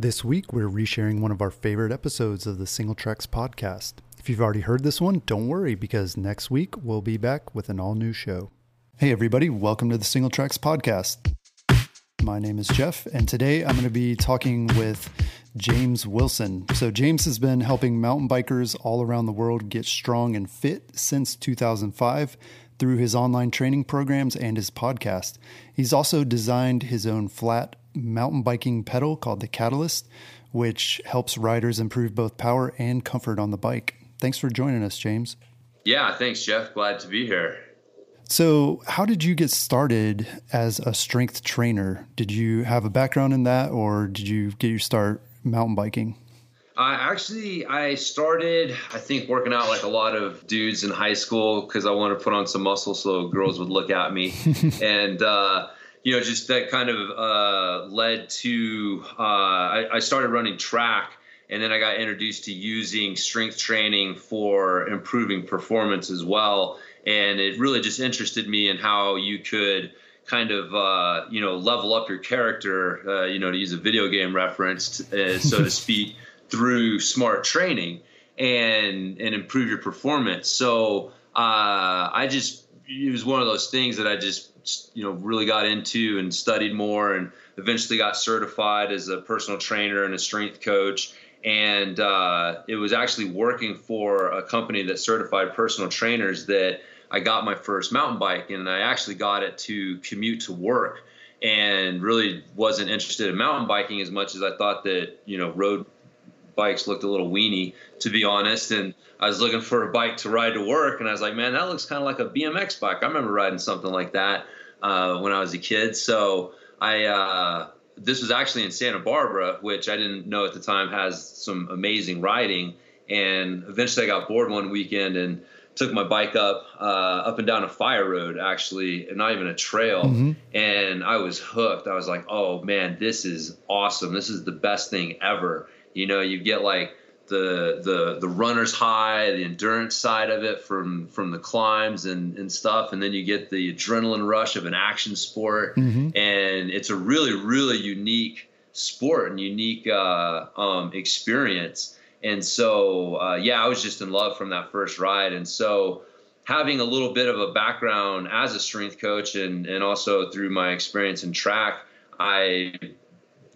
This week, we're resharing one of our favorite episodes of the Singletracks podcast. If you've already heard this one, don't worry because next week we'll be back with an all new show. Hey, everybody, welcome to the Singletracks podcast. My name is Jeff, and today I'm going to be talking with James Wilson. So, James has been helping mountain bikers all around the world get strong and fit since 2005 through his online training programs and his podcast. He's also designed his own flat mountain biking pedal called the Catalyst, which helps riders improve both power and comfort on the bike. Thanks for joining us, James. Yeah, thanks, Jeff. Glad to be here. So, how did you get started as a strength trainer? Did you have a background in that, or did you get your start mountain biking? Uh, actually, I started, I think, working out like a lot of dudes in high school because I wanted to put on some muscle so girls would look at me. and, uh, you know, just that kind of uh, led to uh, I, I, started running track, and then I got introduced to using strength training for improving performance as well. And it really just interested me in how you could kind of uh, you know level up your character, uh, you know, to use a video game reference, uh, so to speak, through smart training and and improve your performance. So uh, I just it was one of those things that I just you know really got into and studied more and eventually got certified as a personal trainer and a strength coach and uh, it was actually working for a company that certified personal trainers that I got my first mountain bike and I actually got it to commute to work and really wasn't interested in mountain biking as much as I thought that you know road bikes looked a little weeny, to be honest and I was looking for a bike to ride to work and I was like man that looks kind of like a BMX bike I remember riding something like that uh, when I was a kid. So I uh, this was actually in Santa Barbara, which I didn't know at the time has some amazing riding. And eventually, I got bored one weekend and took my bike up uh, up and down a fire road, actually, and not even a trail. Mm-hmm. And I was hooked. I was like, "Oh man, this is awesome! This is the best thing ever." You know, you get like the the the runner's high, the endurance side of it from from the climbs and and stuff, and then you get the adrenaline rush of an action sport, mm-hmm. and it's a really really unique sport and unique uh, um, experience. And so uh, yeah, I was just in love from that first ride, and so having a little bit of a background as a strength coach and and also through my experience in track, I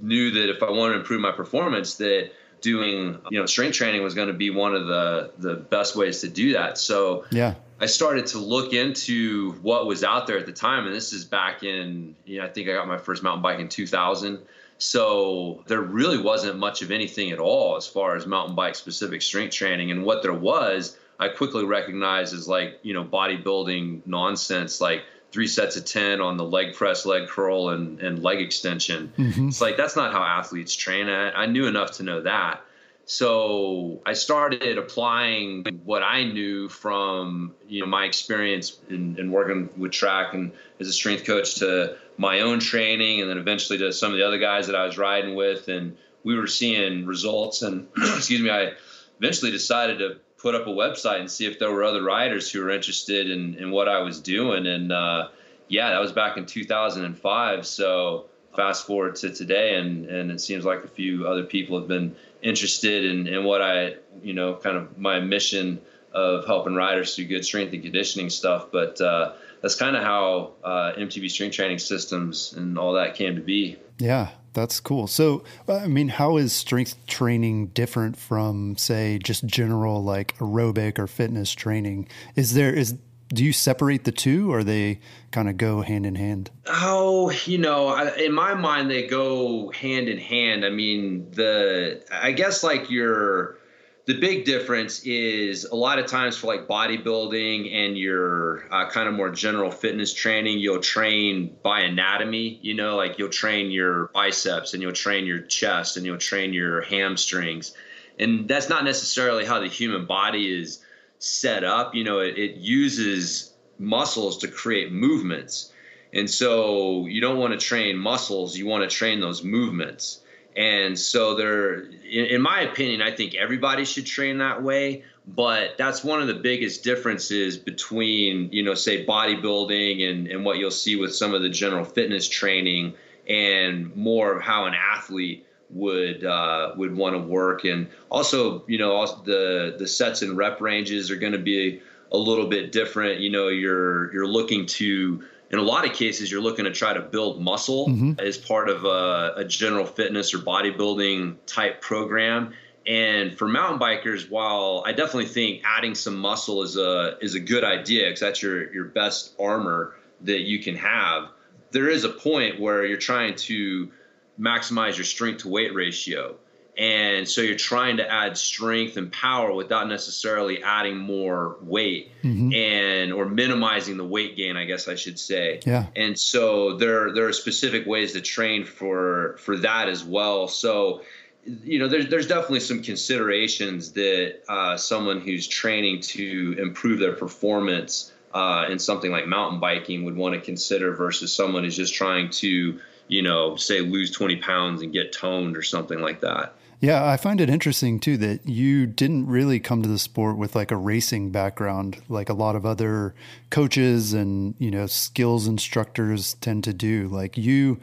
knew that if I wanted to improve my performance that doing you know strength training was going to be one of the the best ways to do that. So yeah. I started to look into what was out there at the time and this is back in you know i think i got my first mountain bike in 2000 so there really wasn't much of anything at all as far as mountain bike specific strength training. And what there was i quickly recognized as like you know bodybuilding nonsense. Like three sets of 10 on the leg press, leg curl, and, and leg extension. Mm-hmm. It's like, that's not how athletes train. I, I knew enough to know that. So I started applying what I knew from you know my experience in, in, working with track and as a strength coach to my own training, and then eventually to some of the other guys that I was riding with, and we were seeing results. And excuse me, I eventually decided to put up a website and see if there were other riders who were interested in, in what I was doing. And uh, yeah, that was back in 2005. So fast forward to today, and, and it seems like a few other people have been interested in, in what I, you know, kind of my mission of helping riders through good strength and conditioning stuff. But uh, that's kind of how uh, MTB strength training systems and all that came to be. Yeah, that's cool. So, uh, I mean, how is strength training different from, say, just general like aerobic or fitness training? Is there is do you separate the two, or they kind of go hand in hand? Oh, you know, in my mind, they go hand in hand. I mean, the I guess like your the big difference is a lot of times for like bodybuilding and your uh, kind of more general fitness training, you'll train by anatomy. You know, like you'll train your biceps and you'll train your chest and you'll train your hamstrings. And that's not necessarily how the human body is set up. You know, it, it uses muscles to create movements. And so you don't want to train muscles, you want to train those movements. And so there, in, in, my opinion, I think everybody should train that way. But that's one of the biggest differences between, you know, say bodybuilding and, and what you'll see with some of the general fitness training and more of how an athlete would uh, would want to work. And also, you know, also the the sets and rep ranges are going to be a little bit different. You know, you're you're looking to in a lot of cases, you're looking to try to build muscle mm-hmm. as part of a, a, general fitness or bodybuilding type program. And for mountain bikers, while I definitely think adding some muscle is a is a good idea because that's your your best armor that you can have, there is a point where you're trying to maximize your strength to weight ratio. And so you're trying to add strength and power without necessarily adding more weight mm-hmm. and or minimizing the weight gain, I guess I should say. Yeah. And so there there are specific ways to train for for that as well. So you know, there's there's definitely some considerations that uh, someone who's training to improve their performance uh, in something like mountain biking would want to consider versus someone who's just trying to, you know, say lose 20 pounds and get toned or something like that. Yeah, I find it interesting too that you didn't really come to the sport with like a racing background like a lot of other coaches and, you know, skills instructors tend to do. Like you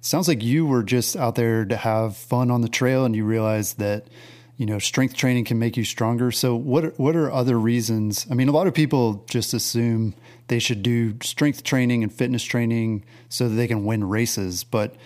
sounds like you were just out there to have fun on the trail and you realized that you know strength training can make you stronger. So what what are other reasons? I mean, a lot of people just assume they should do strength training and fitness training so that they can win races, but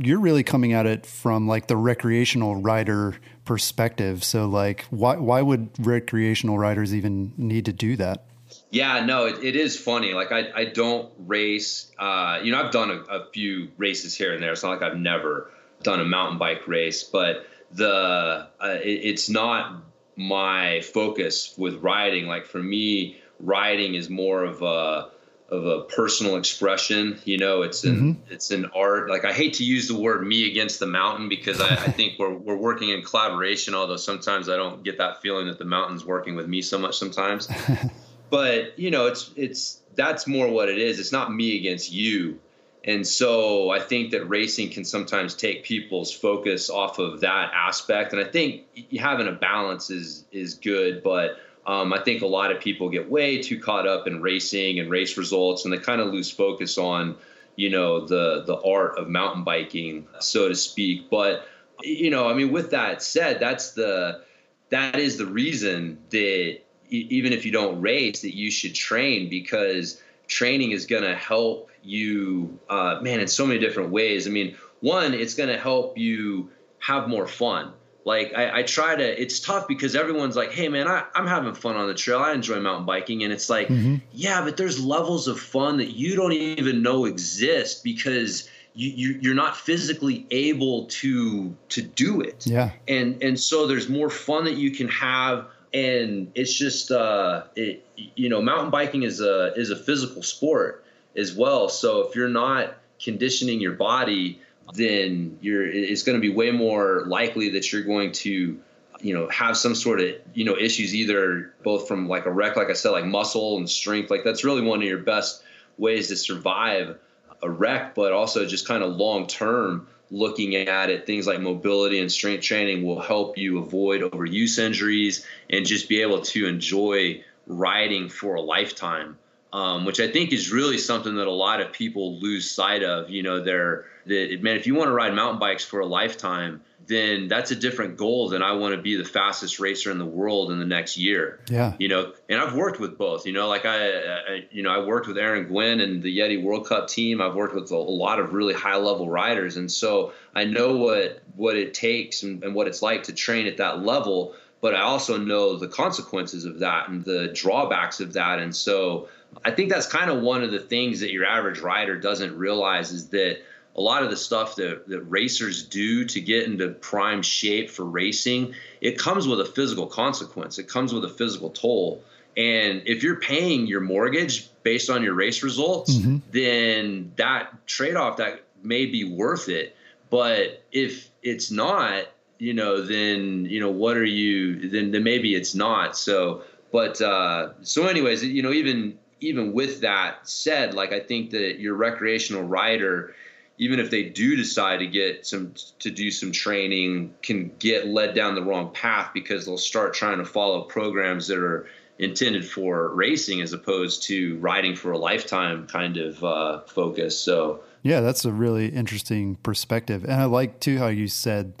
you're really coming at it from like the recreational rider perspective. So like why why would recreational riders even need to do that? Yeah, no, it, it is funny. Like I, I don't race. Uh, you know, I've done a, a, few races here and there. It's not like I've never done a mountain bike race, but the uh, it, it's not my focus with riding. Like for me, riding is more of a of a personal expression. You know, it's an mm-hmm. it's an art. Like I hate to use the word "me against the mountain" because I, I, think we're we're working in collaboration. Although sometimes I don't get that feeling that the mountain's working with me so much. Sometimes, but you know, it's it's that's more what it is. It's not me against you. And so I think that racing can sometimes take people's focus off of that aspect. And I think having a balance is is good, but um, I think a lot of people get way too caught up in racing and race results, and they kind of lose focus on, you know, the the art of mountain biking, so to speak. But you know, I mean, with that said, that's the that is the reason that even if you don't race, that you should train because training is going to help you, uh, man, in so many different ways. I mean, one, it's going to help you have more fun like I, I, try to it's tough because everyone's like hey man I, i'm having fun on the trail. I enjoy mountain biking. And it's like mm-hmm. yeah but there's levels of fun that you don't even know exist because you, you you're not physically able to to do it. Yeah. And and so there's more fun that you can have. And it's just uh it you know mountain biking is a is a physical sport as well. So if you're not conditioning your body then you're it's going to be way more likely that you're going to you know have some sort of you know issues either both from like a wreck like i said like muscle and strength like that's really one of your best ways to survive a wreck but also just kind of long term looking at it things like mobility and strength training will help you avoid overuse injuries and just be able to enjoy riding for a lifetime um, which I think is really something that a lot of people lose sight of. You know, they're that man, if you want to ride mountain bikes for a lifetime, then that's a different goal than I want to be the fastest racer in the world in the next year. Yeah. You know, and I've worked with both, you know, like I, I you know, I worked with Aaron Gwin and the Yeti World Cup team. I've worked with a, a lot of really high level riders. And so I know what, what it takes and, and what it's like to train at that level, but I also know the consequences of that and the drawbacks of that. And so I think that's kind of one of the things that your average rider doesn't realize is that a lot of the stuff that, that racers do to get into prime shape for racing, it comes with a physical consequence. It comes with a physical toll. And if you're paying your mortgage based on your race results, mm-hmm. then that trade off that may be worth it. But if it's not, you know, then you know what are you? Then then maybe it's not. So, but uh, so anyways, you know, even even with that said, like I think that your recreational rider even if they do decide to get some to do some training can get led down the wrong path because they'll start trying to follow programs that are intended for racing as opposed to riding for a lifetime kind of uh, focus. So yeah that's a really interesting perspective. And i like too how you said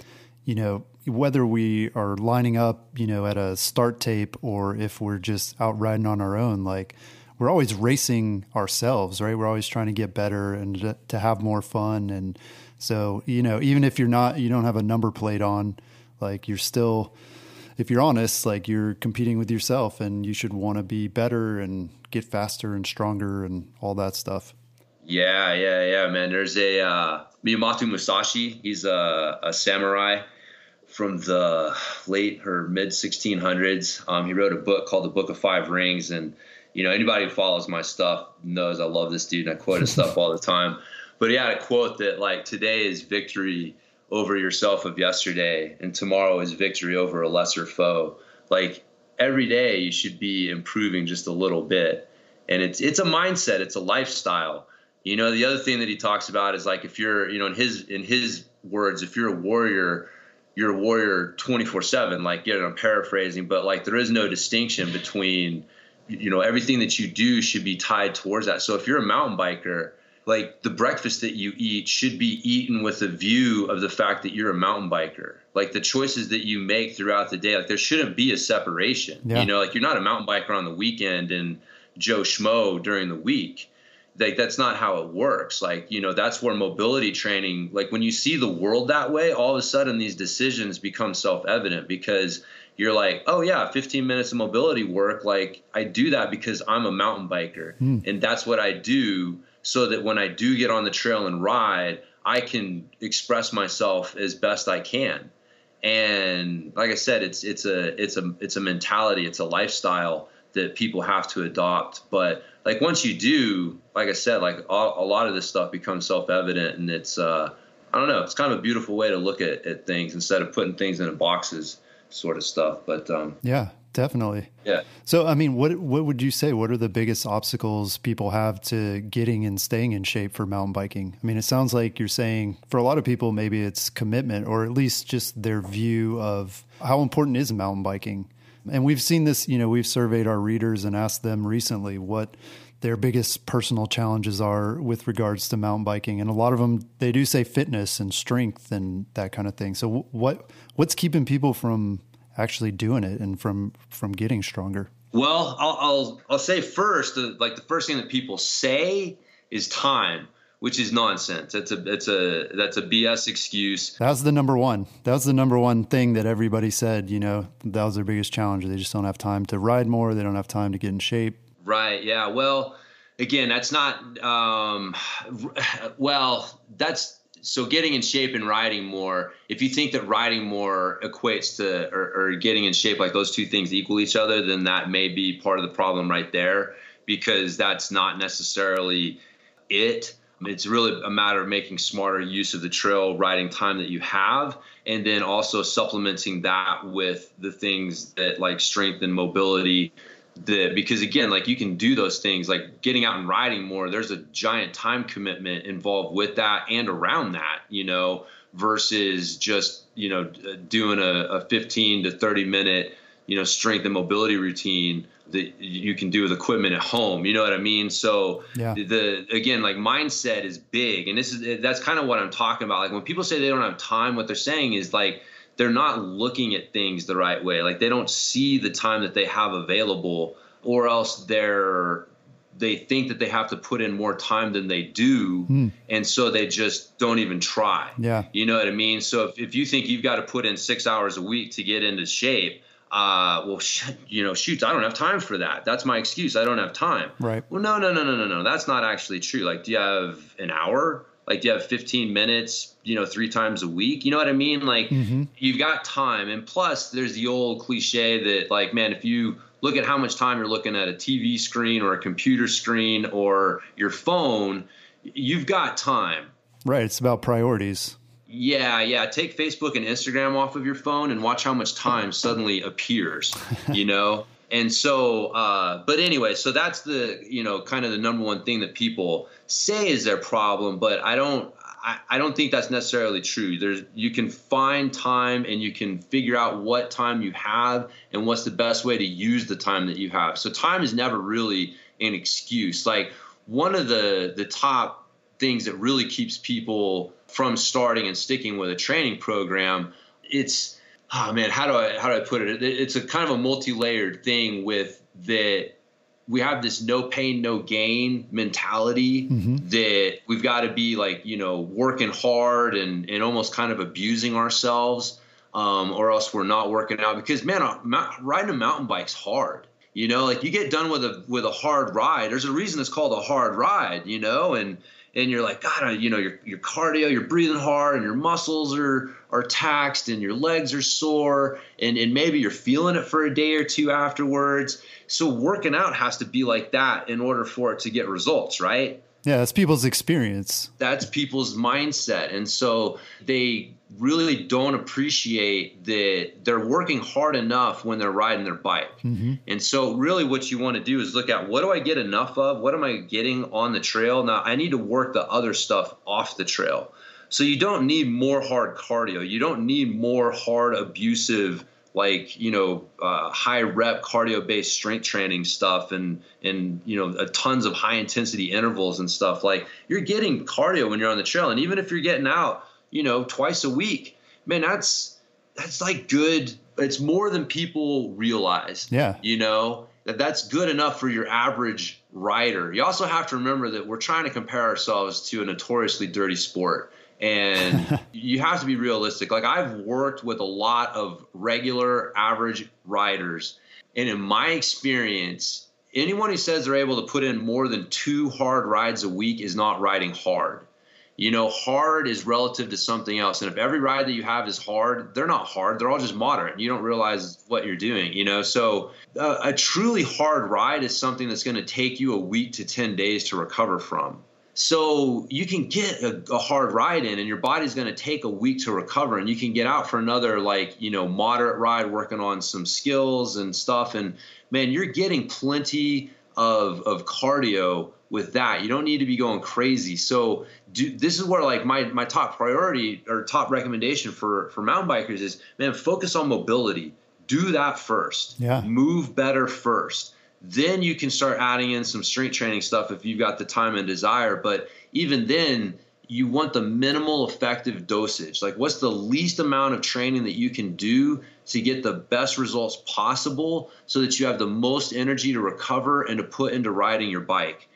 you know whether we are lining up you know at a start tape or if we're just out riding on our own like we're always racing ourselves, right? We're always trying to get better and to, have more fun. And so, you know, even if you're not, you don't have a number plate on, like you're still, if you're honest, like you're competing with yourself and you should want to be better and get faster and stronger and all that stuff. Yeah, yeah, yeah, man. There's a uh, Miyamoto Musashi. He's a, a samurai from the late or mid 1600s. Um, he wrote a book called The Book of Five Rings, and you know, anybody who follows my stuff knows I love this dude and I quote his stuff all the time. But he had a quote that like today is victory over yourself of yesterday and tomorrow is victory over a lesser foe. Like every day you should be improving just a little bit. And it's it's a mindset, it's a lifestyle. You know, the other thing that he talks about is like if you're, you know, in his in his words, if you're a warrior, you're a warrior 24/7. Like, you know, I'm paraphrasing, but like there is no distinction between you know everything that you do should be tied towards that. So if you're a mountain biker like the breakfast that you eat should be eaten with a view of the fact that you're a mountain biker. Like the choices that you make throughout the day like there shouldn't be a separation. Yeah. you know like you're not a mountain biker on the weekend and joe schmo during the week. Like that's not how it works. Like you know that's where mobility training like when you see the world that way all of a sudden these decisions become self-evident because you're like, oh yeah, 15 minutes of mobility work. Like I do that because I'm a mountain biker, mm. and that's what I do. So that when I do get on the trail and ride, I can express myself as best I can. And like I said, it's it's a it's a it's a mentality, it's a lifestyle that people have to adopt. But like once you do, like I said, like a, a lot of this stuff becomes self evident, and it's uh, I don't know, it's kind of a beautiful way to look at, at things instead of putting things in boxes sort of stuff. But um, yeah, definitely. Yeah. So, I mean, what what would you say? What are the biggest obstacles people have to getting and staying in shape for mountain biking? I mean, it sounds like you're saying for a lot of people, maybe it's commitment, or at least just their view of how important is mountain biking. And we've seen this. You know, we've surveyed our readers and asked them recently what their biggest personal challenges are with regards to mountain biking and a lot of them they do say fitness and strength and that kind of thing so what what's keeping people from actually doing it and from from getting stronger well i'll i'll, I'll say first uh, like the first thing that people say is time which is nonsense. It's a it's a that's a BS excuse. That was the number one. That was the number one thing that everybody said. You know, that was their biggest challenge. They just don't have time to ride more. They don't have time to get in shape. Right. Yeah. Well, again, that's not. Um, well, that's so getting in shape and riding more. If you think that riding more equates to or, or getting in shape, like those two things equal each other, then that may be part of the problem right there, because that's not necessarily it. It's really a matter of making smarter use of the trail riding time that you have, and then also supplementing that with the things that like strength and mobility the because again like you can do those things like getting out and riding more. There's a giant time commitment involved with that and around that you know versus just you know uh, doing a, a 15 to 30 minute you know strength and mobility routine that you can do with equipment at home you know what i mean? So yeah. the again like mindset is big and this is that's kind of what i'm talking about. Like when people say they don't have time what they're saying is like they're not looking at things the right way. Like they don't see the time that they have available, or else they're they think that they have to put in more time than they do, mm. and so they just don't even try. Yeah, you know what I mean. So if, if you think you've got to put in six hours a week to get into shape, uh, well, sh- you know, shoot, I don't have time for that. That's my excuse. I don't have time. Right. Well, no, no, no, no, no, no. That's not actually true. Like, do you have an hour? Like, do you have 15 minutes, you know, three times a week? You know what I mean? Like, mm-hmm. you've got time. And plus, there's the old cliche that, like, man, if you look at how much time you're looking at a TV screen or a computer screen or your phone, you've got time. Right. It's about priorities. Yeah, yeah. Take Facebook and Instagram off of your phone and watch how much time suddenly appears, you know? and so uh, but anyway so that's the you know kind of the number one thing that people say is their problem but i don't I, I don't think that's necessarily true. There's you can find time and you can figure out what time you have and what's the best way to use the time that you have. So time is never really an excuse. Like one of the the top things that really keeps people from starting and sticking with a training program it's oh man, how do I how do I put it? It's a kind of a multi-layered thing with that we have this no pain no gain mentality mm-hmm. that we've got to be like you know working hard and and almost kind of abusing ourselves um, or else we're not working out because man riding a mountain bike's hard you know like you get done with a with a hard ride there's a reason it's called a hard ride you know and and you're like, God, you know, your your cardio, you're breathing hard, and your muscles are are taxed, and your legs are sore, and and maybe you're feeling it for a day or two afterwards. So working out has to be like that in order for it to get results, right? Yeah, that's people's experience. That's people's mindset. And so they really don't appreciate that they're working hard enough when they're riding their bike. Mm-hmm. And so, really, what you want to do is look at what do I get enough of? What am I getting on the trail? Now, I need to work the other stuff off the trail. So, you don't need more hard cardio. You don't need more hard, abusive like you know uh, high rep cardio based strength training stuff and and you know tons of high intensity intervals and stuff like you're getting cardio when you're on the trail and even if you're getting out you know twice a week. Man that's that's like good. It's more than people realize yeah. you know? That that's good enough for your average rider. You also have to remember that we're trying to compare ourselves to a notoriously dirty sport. And you have to be realistic. Like I've worked with a lot of regular average riders, and in my experience, anyone who says they're able to put in more than two hard rides a week is not riding hard. You know, hard is relative to something else. And if every ride that you have is hard, they're not hard. They're all just moderate. You don't realize what you're doing, you know? So uh, a truly hard ride is something that's going to take you a week to 10 days to recover from. So you can get a, a, hard ride in, and your body's going to take a week to recover, and you can get out for another like you know moderate ride, working on some skills and stuff. And man, you're getting plenty of of cardio with that. You don't need to be going crazy. So do, this is where like my my top priority or top recommendation for for mountain bikers is man, focus on mobility. Do that first. Yeah. Move better first then you can start adding in some strength training stuff if you've got the time and desire. But even then, you want the minimal effective dosage. Like, what's the least amount of training that you can do to get the best results possible so that you have the most energy to recover and to put into riding your bike?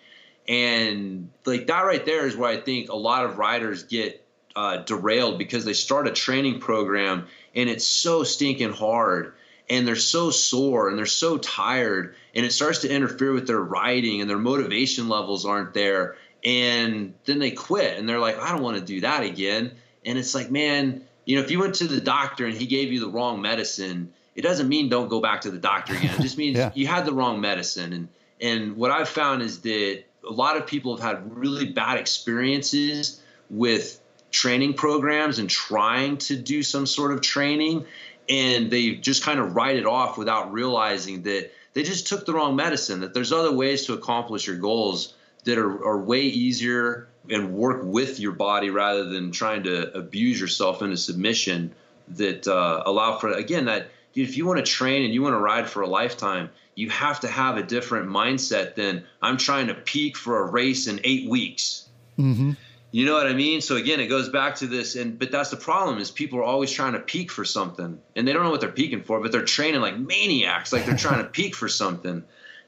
And like that right there is where I think a lot of riders get uh, derailed because they start a training program and it's so stinking hard and they're so sore and they're so tired and it starts to interfere with their riding and their motivation levels aren't there and then they quit and they're like i don't want to do that again. And it's like man you know if you went to the doctor and he gave you the wrong medicine it doesn't mean don't go back to the doctor again. It just means yeah. you had the wrong medicine. And and what i've found is that a lot of people have had really bad experiences with training programs and trying to do some sort of training and they just kind of write it off without realizing that they just took the wrong medicine that there's other ways to accomplish your goals that are, are way easier and work with your body rather than trying to abuse yourself into submission that uh, allow for again that if you want to train and you want to ride for a lifetime you have to have a different mindset than i'm trying to peak for a race in eight weeks mm-hmm. You know what I mean? So again, it goes back to this, and but that's the problem is people are always trying to peak for something, and they don't know what they're peaking for, but they're training like maniacs, like they're trying to peak for something,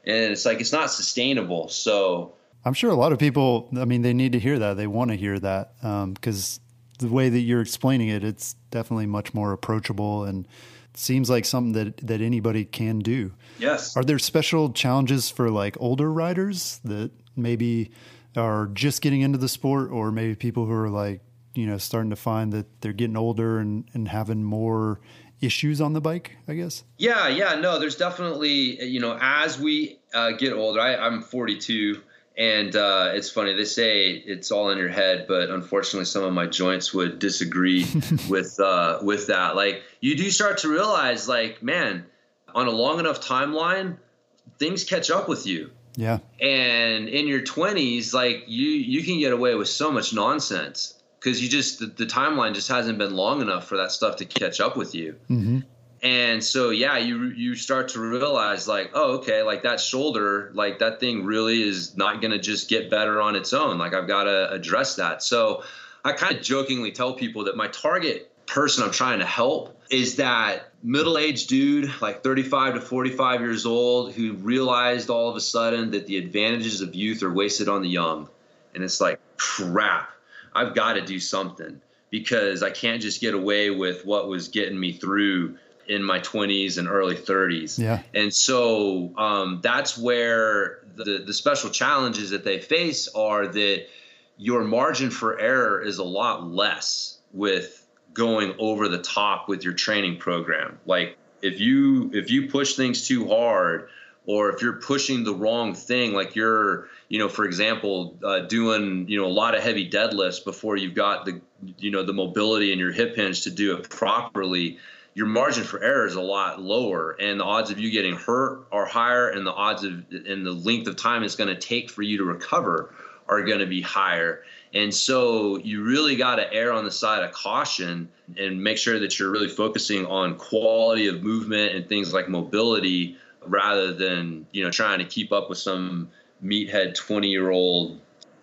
and it's like it's not sustainable. So I'm sure a lot of people, I mean, they need to hear that. They want to hear that because um, the way that you're explaining it, it's definitely much more approachable and seems like something that that anybody can do. Yes. Are there special challenges for like older riders that maybe are just getting into the sport, or maybe people who are like, you know, starting to find that they're getting older and, and having more issues on the bike, I guess? Yeah, yeah, no, there's definitely, you know, as we uh, get older, I, I'm 42 and uh, it's funny, they say it's all in your head, but unfortunately, some of my joints would disagree with uh, with that. Like, you do start to realize, like, man, on a long enough timeline, things catch up with you. Yeah. And in your 20s, like, you you can get away with so much nonsense because you just the, the, timeline just hasn't been long enough for that stuff to catch up with you. Mm-hmm and so yeah you you start to realize like oh okay like that shoulder like that thing really is not going to just get better on its own. Like i've got to address that. So i kind of jokingly tell people that my target person i'm trying to help is that middle-aged dude like 35 to 45 years old who realized all of a sudden that the advantages of youth are wasted on the young. And it's like crap i've got to do something because i can't just get away with what was getting me through in my 20s and early 30s. Yeah. And so um, that's where the, the special challenges that they face are that your margin for error is a lot less with going over the top with your training program. Like if you if you push things too hard or if you're pushing the wrong thing like you're you know for example uh, doing you know a lot of heavy deadlifts before you've got the you know the mobility in your hip hinge to do it properly your margin for error is a lot lower and the odds of you getting hurt are higher and the odds of and the length of time it's going to take for you to recover are going to be higher. And so you really got to err on the side of caution and make sure that you're really focusing on quality of movement and things like mobility rather than you know trying to keep up with some meathead 20 year old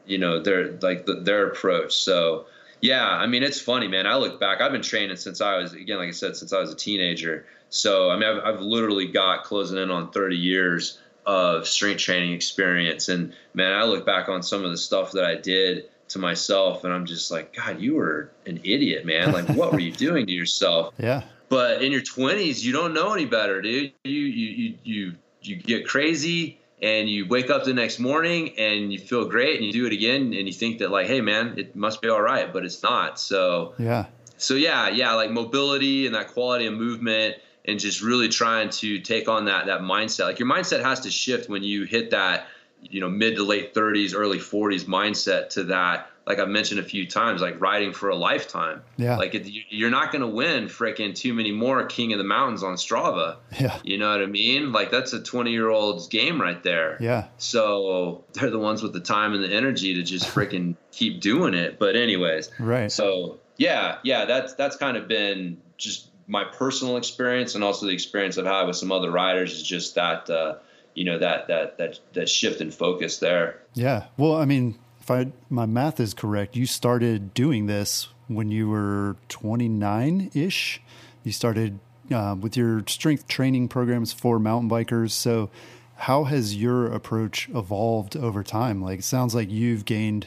you know their like the, their approach. So yeah, I mean it's funny, man. I look back. I've been training since I was again, like I said, since I was a teenager. So I mean, I've, I've literally got closing in on 30 years of strength training experience. And man, I look back on some of the stuff that I did to myself, and I'm just like, God, you were an idiot, man. Like, what were you doing to yourself? Yeah. But in your 20s, you don't know any better, dude. You you you you you get crazy and you wake up the next morning and you feel great and you do it again and you think that like hey man it must be all right but it's not. So yeah. so yeah yeah like mobility and that quality of movement and just really trying to take on that that mindset. Like your mindset has to shift when you hit that you know mid to late 30s early 40s mindset to that like I've mentioned a few times, like riding for a lifetime. Yeah. Like it, you're not going to win freaking too many more King of the Mountains on Strava. Yeah. You know what I mean? Like that's a 20 year old's game right there. Yeah. So they're the ones with the time and the energy to just freaking keep doing it. But anyways. Right. So yeah, yeah, that's that's kind of been just my personal experience and also the experience I've had with some other riders is just that. Uh, you know that that that that shift in focus there. Yeah. Well, I mean, if I my math is correct, you started doing this when you were 29 ish. You started uh, with your strength training programs for mountain bikers. So, how has your approach evolved over time? Like, it sounds like you've gained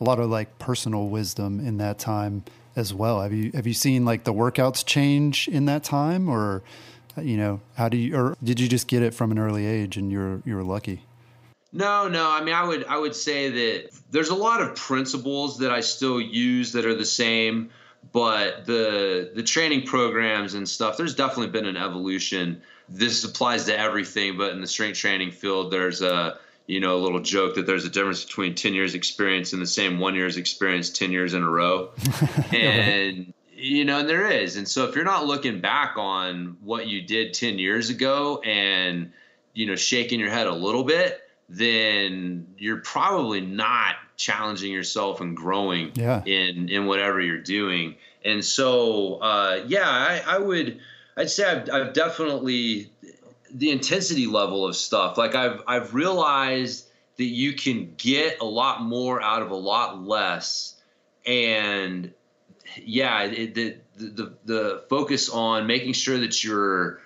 a lot of like personal wisdom in that time as well. Have you have you seen like the workouts change in that time, or you know, how do you, or did you just get it from an early age and you're you're lucky? No, no. I mean, I would I would say that there's a lot of principles that I still use that are the same, but the the training programs and stuff. There's definitely been an evolution. This applies to everything, but in the strength training field, there's a you know a little joke that there's a difference between 10 years experience and the same one year's experience 10 years in a row, and you know and there is. And so if you're not looking back on what you did 10 years ago and you know shaking your head a little bit then you're probably not challenging yourself and growing yeah. in in whatever you're doing. And so, uh, yeah, I, I, would, I'd say I've, I've definitely the intensity level of stuff. Like I've I've realized that you can get a lot more out of a lot less, and yeah, it, the, the the focus on making sure that you're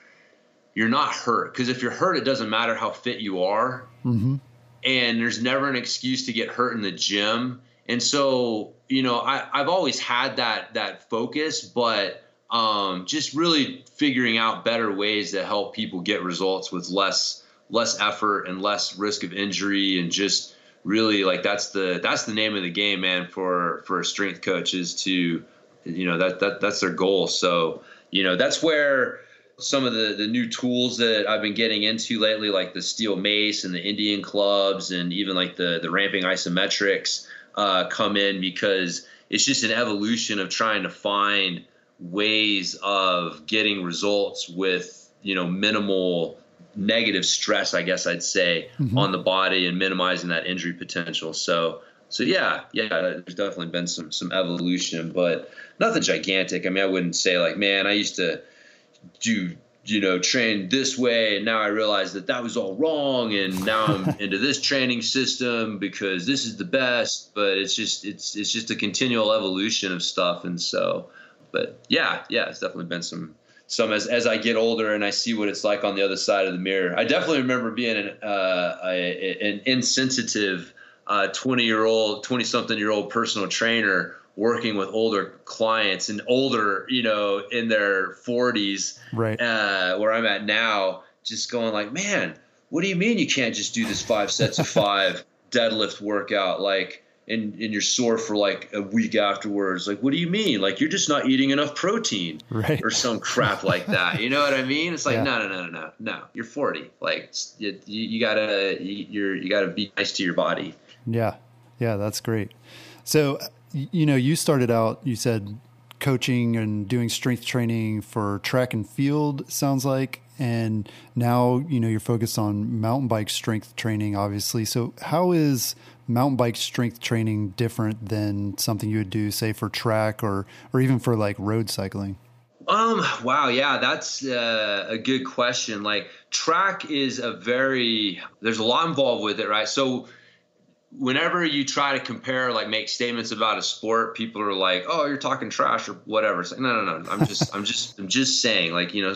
you're not hurt because if you're hurt, it doesn't matter how fit you are Mm-hmm. And there's never an excuse to get hurt in the gym. And so, you know, I, I've always had that that focus, but um, just really figuring out better ways to help people get results with less less effort and less risk of injury and just really like that's the that's the name of the game, man. For for a strength coach is to, you know, that that that's their goal. So you know that's where some of the the new tools that I've been getting into lately, like the steel mace and the Indian clubs, and even like the the ramping isometrics, uh, come in because it's just an evolution of trying to find ways of getting results with you know minimal negative stress, I guess I'd say, mm-hmm. on the body and minimizing that injury potential. So, so yeah, yeah, there's definitely been some some evolution, but nothing gigantic. I mean, I wouldn't say like, man, I used to do you know train this way and now i realize that that was all wrong and now i'm into this training system because this is the best but it's just it's it's just a continual evolution of stuff and so but yeah yeah it's definitely been some some as, as I get older and I see what it's like on the other side of the mirror. I definitely remember being an, uh, a, an insensitive 20 uh, year old, 20 something year old personal trainer working with older clients and older, you know, in their 40s, right? Uh, where I'm at now, just going like, man, what do you mean you can't just do this five sets of five deadlift workout? Like, and, and you're sore for like a week afterwards. Like, what do you mean? Like, you're just not eating enough protein right. or some crap like that. You know what I mean? It's like, yeah. no, no, no, no, no, no. You're 40. Like, you, you gotta, you're, you gotta be nice to your body. Yeah. Yeah. That's great. So, you know, you started out, you said coaching and doing strength training for track and field, sounds like. And now, you know, you're focused on mountain bike strength training, obviously. So, how is mountain bike strength training different than something you would do, say, for track or or even for like road cycling? Um. Wow. Yeah, that's uh, a good question. Like track is a very there's a lot involved with it, right? So whenever you try to compare like make statements about a sport people are like oh you're talking trash or whatever it's like no no no i'm just i'm just i'm just saying like you know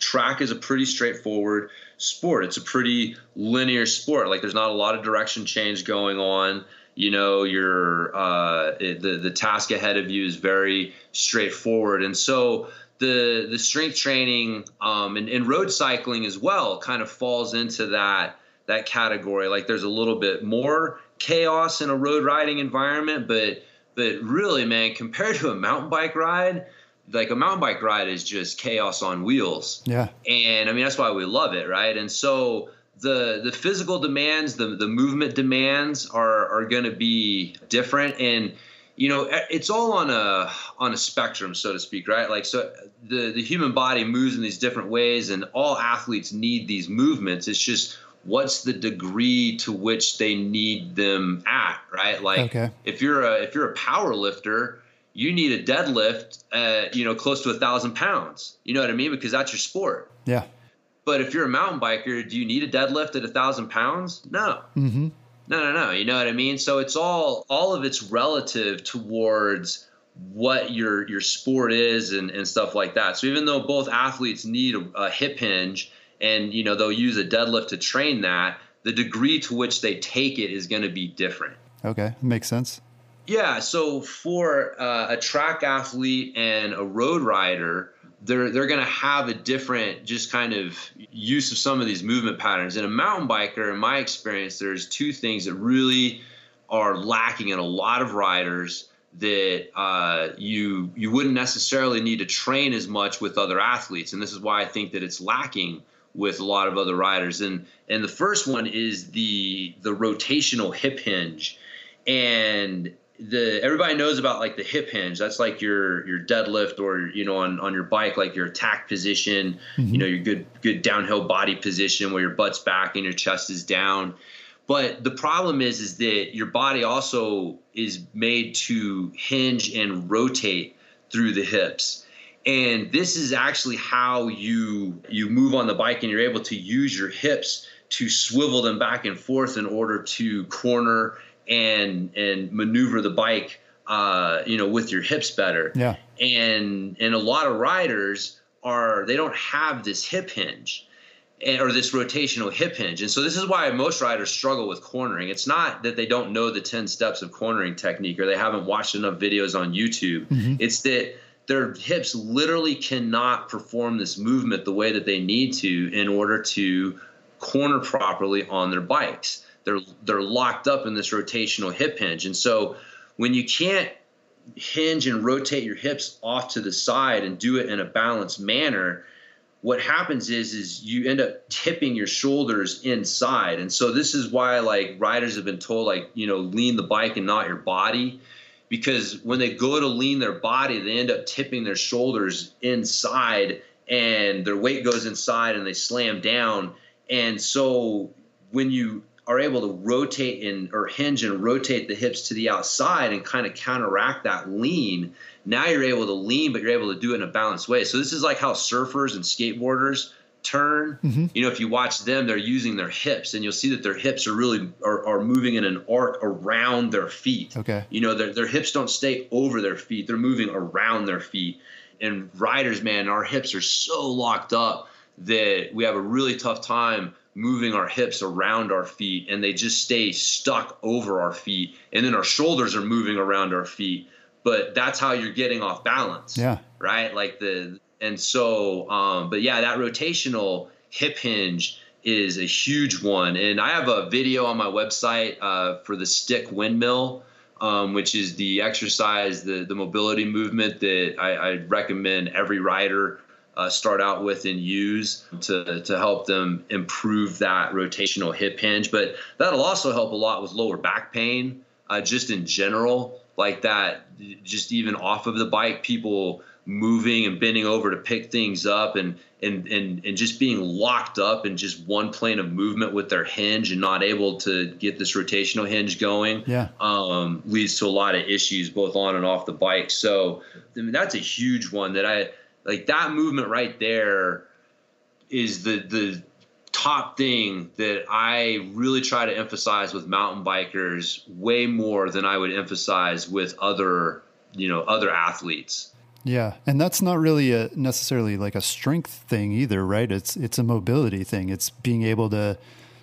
track is a pretty straightforward sport. It's a pretty linear sport. Like there's not a lot of direction change going on. You know, your uh, the the task ahead of you is very straightforward, and so the the strength training um, and, and road cycling as well kind of falls into that that category. Like there's a little bit more chaos in a road riding environment, but but really, man, compared to a mountain bike ride, like a mountain bike ride is just chaos on wheels. Yeah. And I mean that's why we love it, right? And so the the physical demands, the the movement demands are are going to be different and you know it's all on a on a spectrum so to speak right like so the the human body moves in these different ways and all athletes need these movements it's just what's the degree to which they need them at right like okay. if you're a if you're a power lifter you need a deadlift at you know close to a thousand pounds. You know what I mean? Because that's your sport. Yeah. But if you're a mountain biker, do you need a deadlift at a thousand pounds? No. Mm-hmm. No, no, no. You know what I mean? So it's all all of it's relative towards what your your sport is and, and stuff like that. So even though both athletes need a, a hip hinge and you know they'll use a deadlift to train that, the degree to which they take it is going to be different. Okay, makes sense. Yeah, so for uh, a track athlete and a road rider, they're they're going to have a different just kind of use of some of these movement patterns. In a mountain biker, in my experience, there's two things that really are lacking in a lot of riders that uh, you you wouldn't necessarily need to train as much with other athletes, and this is why I think that it's lacking with a lot of other riders. And and the first one is the the rotational hip hinge, and the everybody knows about like the hip hinge. That's like your your deadlift or you know on on your bike like your attack position. Mm-hmm. You know your good good downhill body position where your butt's back and your chest is down. But the problem is is that your body also is made to hinge and rotate through the hips. And this is actually how you you move on the bike and you're able to use your hips to swivel them back and forth in order to corner and and maneuver the bike uh, you know with your hips better. Yeah. And and a lot of riders are they don't have this hip hinge eh, or this rotational hip hinge. And so this is why most riders struggle with cornering. It's not that they don't know the 10 steps of cornering technique or they haven't watched enough videos on youtube. Mm-hmm. it's that their hips literally cannot perform this movement the way that they need to in order to corner properly on their bikes they're they're locked up in this rotational hip hinge. And so when you can't hinge and rotate your hips off to the side and do it in a balanced manner, what happens is is you end up tipping your shoulders inside. And so this is why like riders have been told like, you know, lean the bike and not your body because when they go to lean their body, they end up tipping their shoulders inside and their weight goes inside and they slam down. And so when you are able to rotate and or hinge and rotate the hips to the outside and kind of counteract that lean, now you're able to lean, but you're able to do it in a balanced way. So this is like how surfers and skateboarders turn. Mm-hmm. You know, if you watch them, they're using their hips, and you'll see that their hips are really are, are moving in an arc around their feet. Okay. You know, their their hips don't stay over their feet; they're moving around their feet. And riders, man, our hips are so locked up that we have a really tough time moving our hips around our feet and they just stay stuck over our feet and then our shoulders are moving around our feet but that's how you're getting off balance yeah right like the and so um but yeah that rotational hip hinge is a huge one and i have a video on my website uh, for the stick windmill um, which is the exercise the the mobility movement that I, I recommend every rider uh, start out with and use to, to help them improve that rotational hip hinge. But that'll also help a lot with lower back pain, uh, just in general, like that, just even off of the bike, people moving and bending over to pick things up and, and, and, and just being locked up in just one plane of movement with their hinge and not able to get this rotational hinge going yeah. um, leads to a lot of issues both on and off the bike. So I mean, that's a huge one that I, like that movement right there is the the top thing that I really try to emphasize with mountain bikers way more than I would emphasize with other, you know, other athletes. Yeah, and that's not really a necessarily like a strength thing either, right? It's it's a mobility thing. It's being able to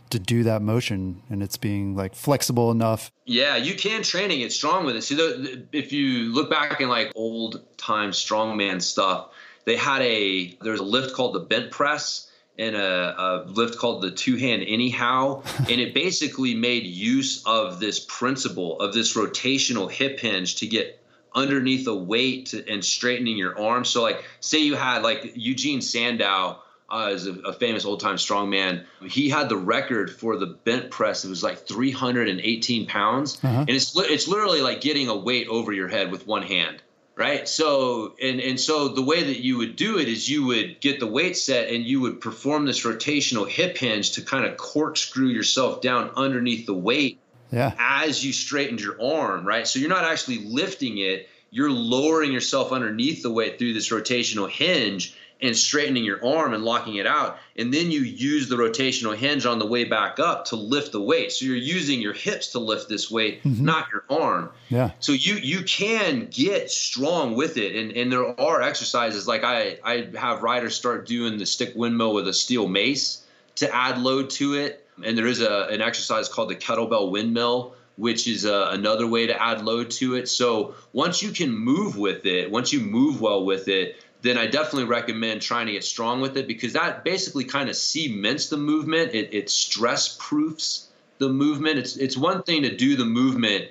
to do that motion and it's being like flexible enough. Yeah, you can train and get strong with it. See, the, if you look back in like old time strongman stuff, they had a there's a lift called the bent press and a, a lift called the two hand anyhow and it basically made use of this principle of this rotational hip hinge to get underneath a weight to, and straightening your arms so like say you had like eugene sandow uh, is a, a, famous old time strongman. He had the record for the bent press. It was like 318 pounds, uh-huh. and it's it's literally like getting a weight over your head with one hand right so and and so the way that you would do it is you would get the weight set and you would perform this rotational hip hinge to kind of corkscrew yourself down underneath the weight yeah. as you straightened your arm right so you're not actually lifting it you're lowering yourself underneath the weight through this rotational hinge and straightening your arm and locking it out. And then you use the rotational hinge on the way back up to lift the weight. So you're using your hips to lift this weight, mm-hmm. not your arm. Yeah. So you you can get strong with it. And and there are exercises like I I have riders start doing the stick windmill with a steel mace to add load to it. And there is a an exercise called the kettlebell windmill which is uh, another way to add load to it. So once you can move with it, once you move well with it, then I definitely recommend trying to get strong with it because that basically kind of cements the movement. It, it stress proofs the movement. It's it's one thing to do the movement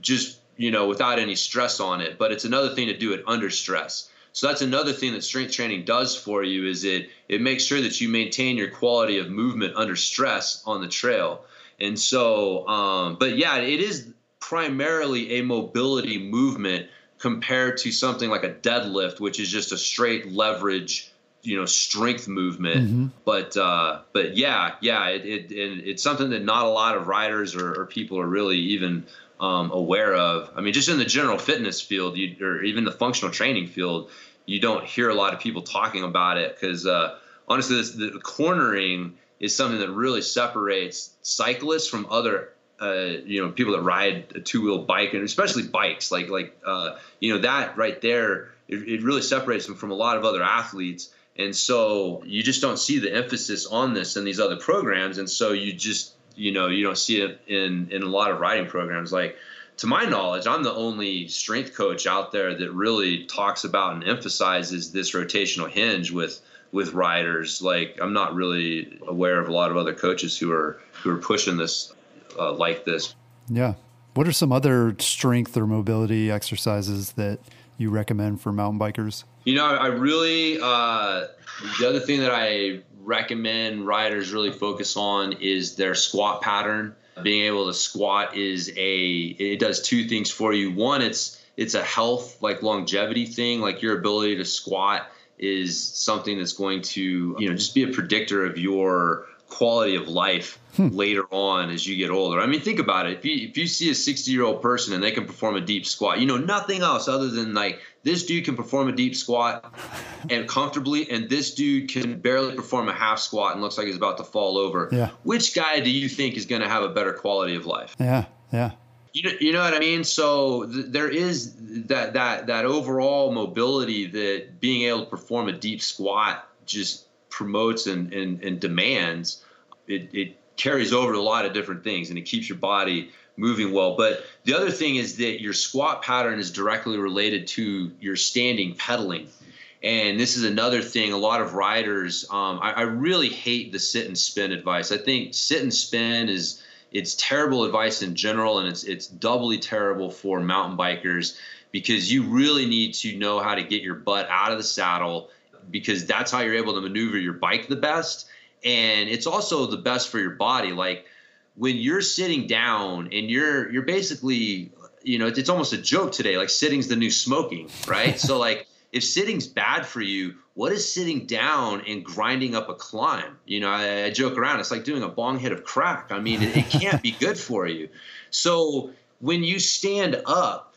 just you know without any stress on it, but it's another thing to do it under stress. So that's another thing that strength training does for you is it it makes sure that you maintain your quality of movement under stress on the trail. And so, um, but yeah, it is primarily a mobility movement compared to something like a deadlift, which is just a straight leverage, you know, strength movement. Mm-hmm. But uh, but yeah, yeah, it, it, it, it's something that not a lot of riders or, or people are really even um, aware of. I mean, just in the general fitness field, you, or even the functional training field, you don't hear a lot of people talking about it because uh, honestly, this, the cornering is something that really separates cyclists from other uh, you know people that ride a two wheel bike and especially bikes like like uh, you know that right there it, it, really separates them from a lot of other athletes and so you just don't see the emphasis on this in these other programs and so you just you know you don't see it in in a lot of riding programs like to my knowledge i'm the only strength coach out there that really talks about and emphasizes this rotational hinge with with riders like i'm not really aware of a lot of other coaches who are who are pushing this uh, like this. Yeah. What are some other strength or mobility exercises that you recommend for mountain bikers? You know, I really, uh, the other thing that I recommend riders really focus on is their squat pattern. Being able to squat is a, it does two things for you. One, it's, it's a health, like longevity thing, like your ability to squat is something that's going to, you know, just be a predictor of your quality of life hmm. later on as you get older. I mean, think about it. If you if you see a 60 year old person and they can perform a deep squat, you know nothing else other than like this dude can perform a deep squat and comfortably, and this dude can barely perform a half squat and looks like he's about to fall over. Yeah. Which guy do you think is going to have a better quality of life? Yeah. Yeah. You know, you know what I mean? So th- there is that that that overall mobility that being able to perform a deep squat just promotes and, and, and demands, it, it carries over a lot of different things and it keeps your body moving well. But the other thing is that your squat pattern is directly related to your standing pedaling. And this is another thing. A lot of riders, um, I, I, really hate the sit and spin advice. I think sit and spin is it's terrible advice in general, and it's it's doubly terrible for mountain bikers because you really need to know how to get your butt out of the saddle because that's how you're able to maneuver your bike the best. And it's also the best for your body. Like when you're sitting down and you're you're basically you know it's almost a joke today like sitting's the new smoking right so like if sitting's bad for you what is sitting down and grinding up a climb you know I, I joke around it's like doing a bong hit of crack i mean it, it can't be good for you so when you stand up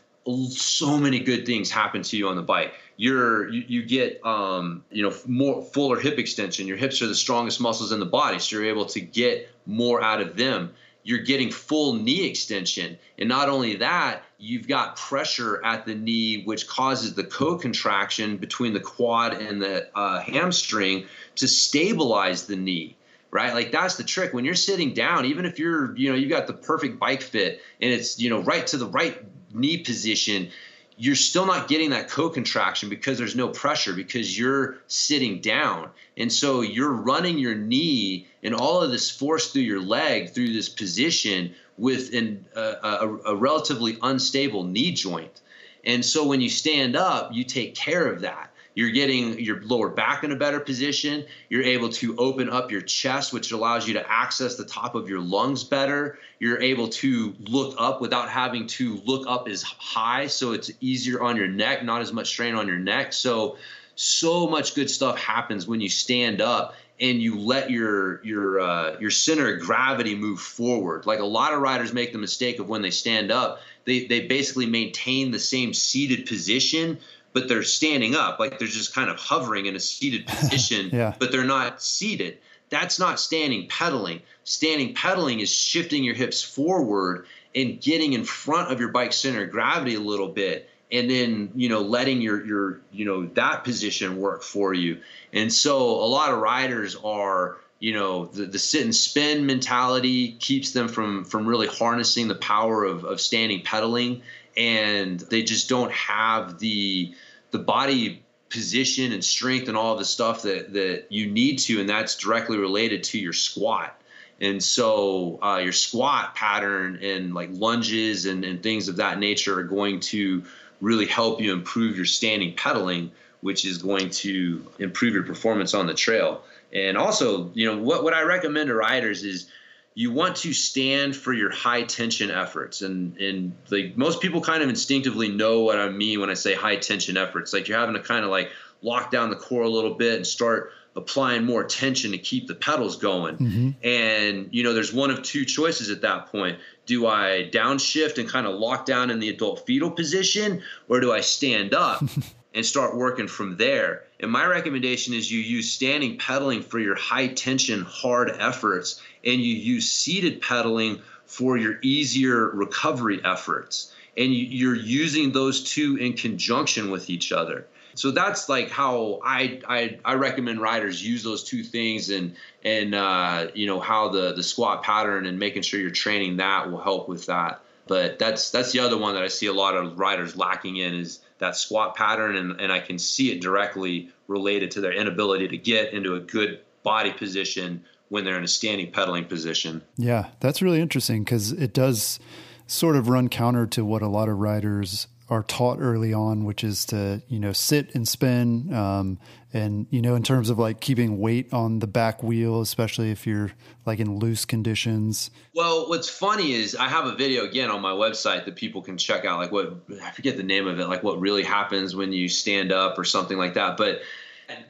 so many good things happen to you on the bike you're you, you get um, you know more fuller hip extension. Your hips are the strongest muscles in the body, so you're able to get more out of them. You're getting full knee extension, and not only that, you've got pressure at the knee, which causes the co-contraction between the quad and the uh, hamstring to stabilize the knee right? Like that's the trick. When you're sitting down, even if you're, you know, you've got the perfect bike fit and it's, you know, right to the right knee position, you're still not getting that co-contraction because there's no pressure because you're sitting down. And so you're running your knee and all of this force through your leg through this position with an, a, a, a relatively unstable knee joint. And so when you stand up you take care of that you're getting your lower back in a better position. You're able to open up your chest, which allows you to access the top of your lungs better. You're able to look up without having to look up as high. So it's easier on your neck, not as much strain on your neck. So, so much good stuff happens when you stand up and you let your your uh, your center of gravity move forward. Like a lot of riders make the mistake of when they stand up, they they basically maintain the same seated position, but they're standing up, like they're just kind of hovering in a seated position, yeah. but they're not seated. That's not standing pedaling. Standing pedaling is shifting your hips forward and getting in front of your bike center of gravity a little bit and then you know letting your your you know that position work for you and so a lot of riders are you know the, the sit and spin mentality keeps them from from really harnessing the power of, of standing pedaling and they just don't have the the body position and strength and all the stuff that that you need to, and that's directly related to your squat. And so uh, your squat pattern and like lunges and, and things of that nature are going to really help you improve your standing pedaling, which is going to improve your performance on the trail. And also, you know, what, what I recommend to riders is you want to stand for your high tension efforts. And and like most people kind of instinctively know what i mean when i say high tension efforts. Like you're having to kind of like lock down the core a little bit and start applying more tension to keep the pedals going. Mm-hmm. and you know there's one of two choices at that point. Do i downshift and kind of lock down in the adult fetal position or do i stand up and start working from there. And my recommendation is you use standing pedaling for your high tension, hard efforts, and you use seated pedaling for your easier recovery efforts. And you're using those two in conjunction with each other. So that's like how I, I, I recommend riders use those two things and and uh, you know how the the squat pattern and making sure you're training that will help with that. But that's that's the other one that I see a lot of riders lacking in is that squat pattern, and, and I can see it directly related to their inability to get into a good body position when they're in a standing pedaling position. Yeah, that's really interesting because it does sort of run counter to what a lot of riders are taught early on, which is to you know sit and spin, um, and you know in terms of like keeping weight on the back wheel, especially if you're like in loose conditions. Well, what's funny is I have a video again on my website that people can check out, like what I forget the name of it, like what really happens when you stand up or something like that, but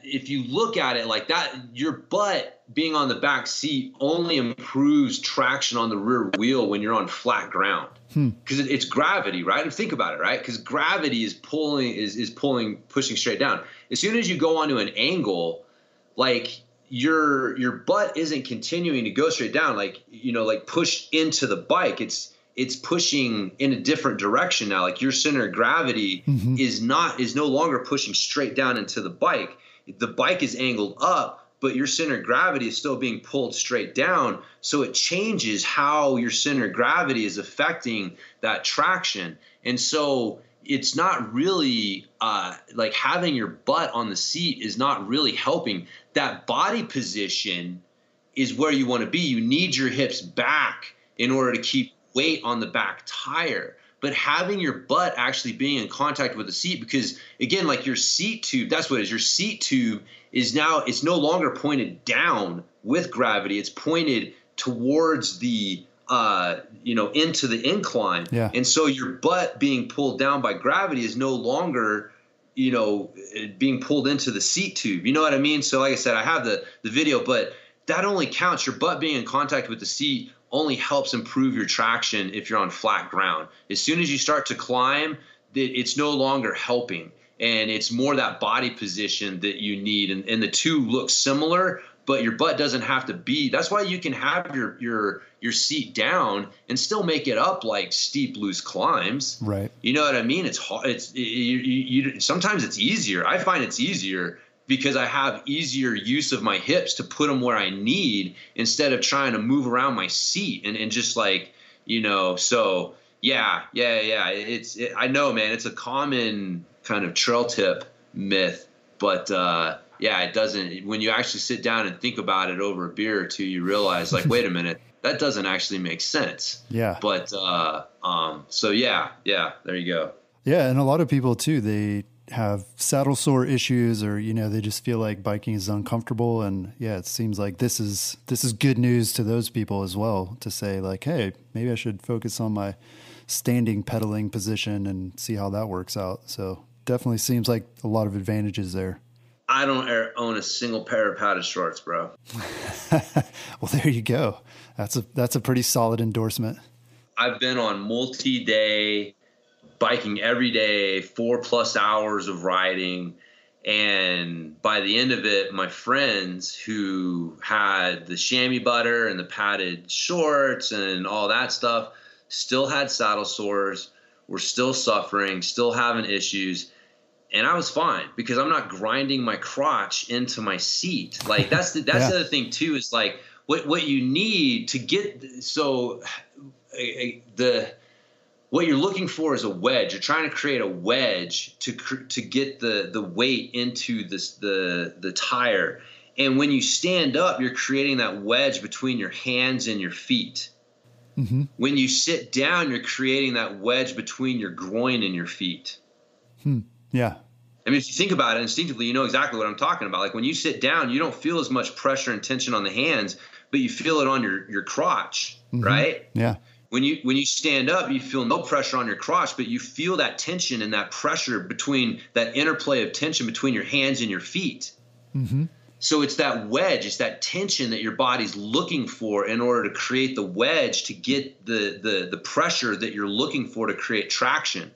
if you look at it like that, your butt being on the back seat only improves traction on the rear wheel when you're on flat ground because hmm. it's gravity, right? And think about it, right? Because gravity is pulling is is pulling pushing straight down. As soon as you go onto an angle, like your your butt isn't continuing to go straight down, like you know, like push into the bike. It's it's pushing in a different direction now. Like your center of gravity mm-hmm. is not is no longer pushing straight down into the bike the bike is angled up, but your center of gravity is still being pulled straight down. So it changes how your center of gravity is affecting that traction. And so it's not really uh, like having your butt on the seat is not really helping. That body position is where you want to be. You need your hips back in order to keep weight on the back tire but having your butt actually being in contact with the seat because again like your seat tube that's what it is. Your seat tube is now it's no longer pointed down with gravity. It's pointed towards the uh, you know into the incline. Yeah. and so your butt being pulled down by gravity is no longer you know being pulled into the seat tube. You know what i mean? So like i said i have the the video but that only counts. Your butt being in contact with the seat only helps improve your traction if you're on flat ground. As soon as you start to climb, it's no longer helping. And it's more that body position that you need. And, and the two look similar, but your butt doesn't have to be. That's why you can have your your your seat down and still make it up like steep loose climbs. Right. You know what I mean? It's hard. It's you, you, you, sometimes it's easier. I find it's easier because I have easier use of my hips to put them where I need instead of trying to move around my seat and, and just like, you know, so yeah, yeah, yeah. It's, it, I know, man, it's a common kind of trail tip myth, but, uh, yeah, it doesn't, when you actually sit down and think about it over a beer or two, you realize like, wait a minute, that doesn't actually make sense. Yeah. But, uh, um, so yeah, yeah, there you go. Yeah. And a lot of people too, they, have saddle sore issues or you know they just feel like biking is uncomfortable. And yeah it seems like this is this is good news to those people as well to say like hey maybe I should focus on my standing pedaling position and see how that works out. So definitely seems like a lot of advantages there. I don't own a single pair of padded shorts bro. Well there you go. That's a that's a pretty solid endorsement. I've been on multi-day biking every day, four plus hours of riding. And by the end of it, my friends who had the chamois butter and the padded shorts and all that stuff still had saddle sores, were still suffering, still having issues. And I was fine because I'm not grinding my crotch into my seat. Like that's the, that's yeah. the other thing too is like what what you need to get so the what you're looking for is a wedge. You're trying to create a wedge to to get the the weight into this the the tire. And when you stand up, you're creating that wedge between your hands and your feet. Mm-hmm. When you sit down, you're creating that wedge between your groin and your feet. Hmm. Yeah. I mean, if you think about it instinctively, you know exactly what I'm talking about. Like when you sit down, you don't feel as much pressure and tension on the hands, but you feel it on your your crotch, mm-hmm. right? Yeah when you when you stand up you feel no pressure on your crotch but you feel that tension and that pressure between that interplay of tension between your hands and your feet. Mm-hmm. so it's that wedge it's that tension that your body's looking for in order to create the wedge to get the the the pressure that you're looking for to create traction.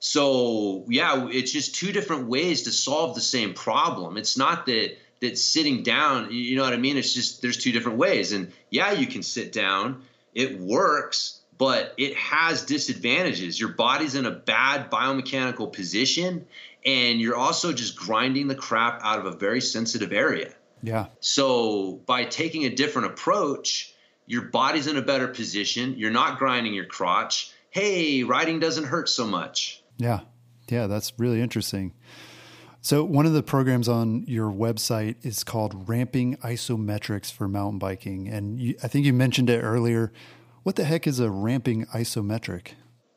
So yeah it's just two different ways to solve the same problem. It's not that that sitting down you know what i mean? It's just there's two different ways. And yeah you can sit down it works, but it has disadvantages. Your body's in a bad biomechanical position, and you're also just grinding the crap out of a very sensitive area. Yeah. So by taking a different approach, your body's in a better position. You're not grinding your crotch. Hey, riding doesn't hurt so much. Yeah. Yeah, that's really interesting. So, one of the programs on your website is called Ramping Isometrics for Mountain Biking. And you, I think you mentioned it earlier. What the heck is a ramping isometric?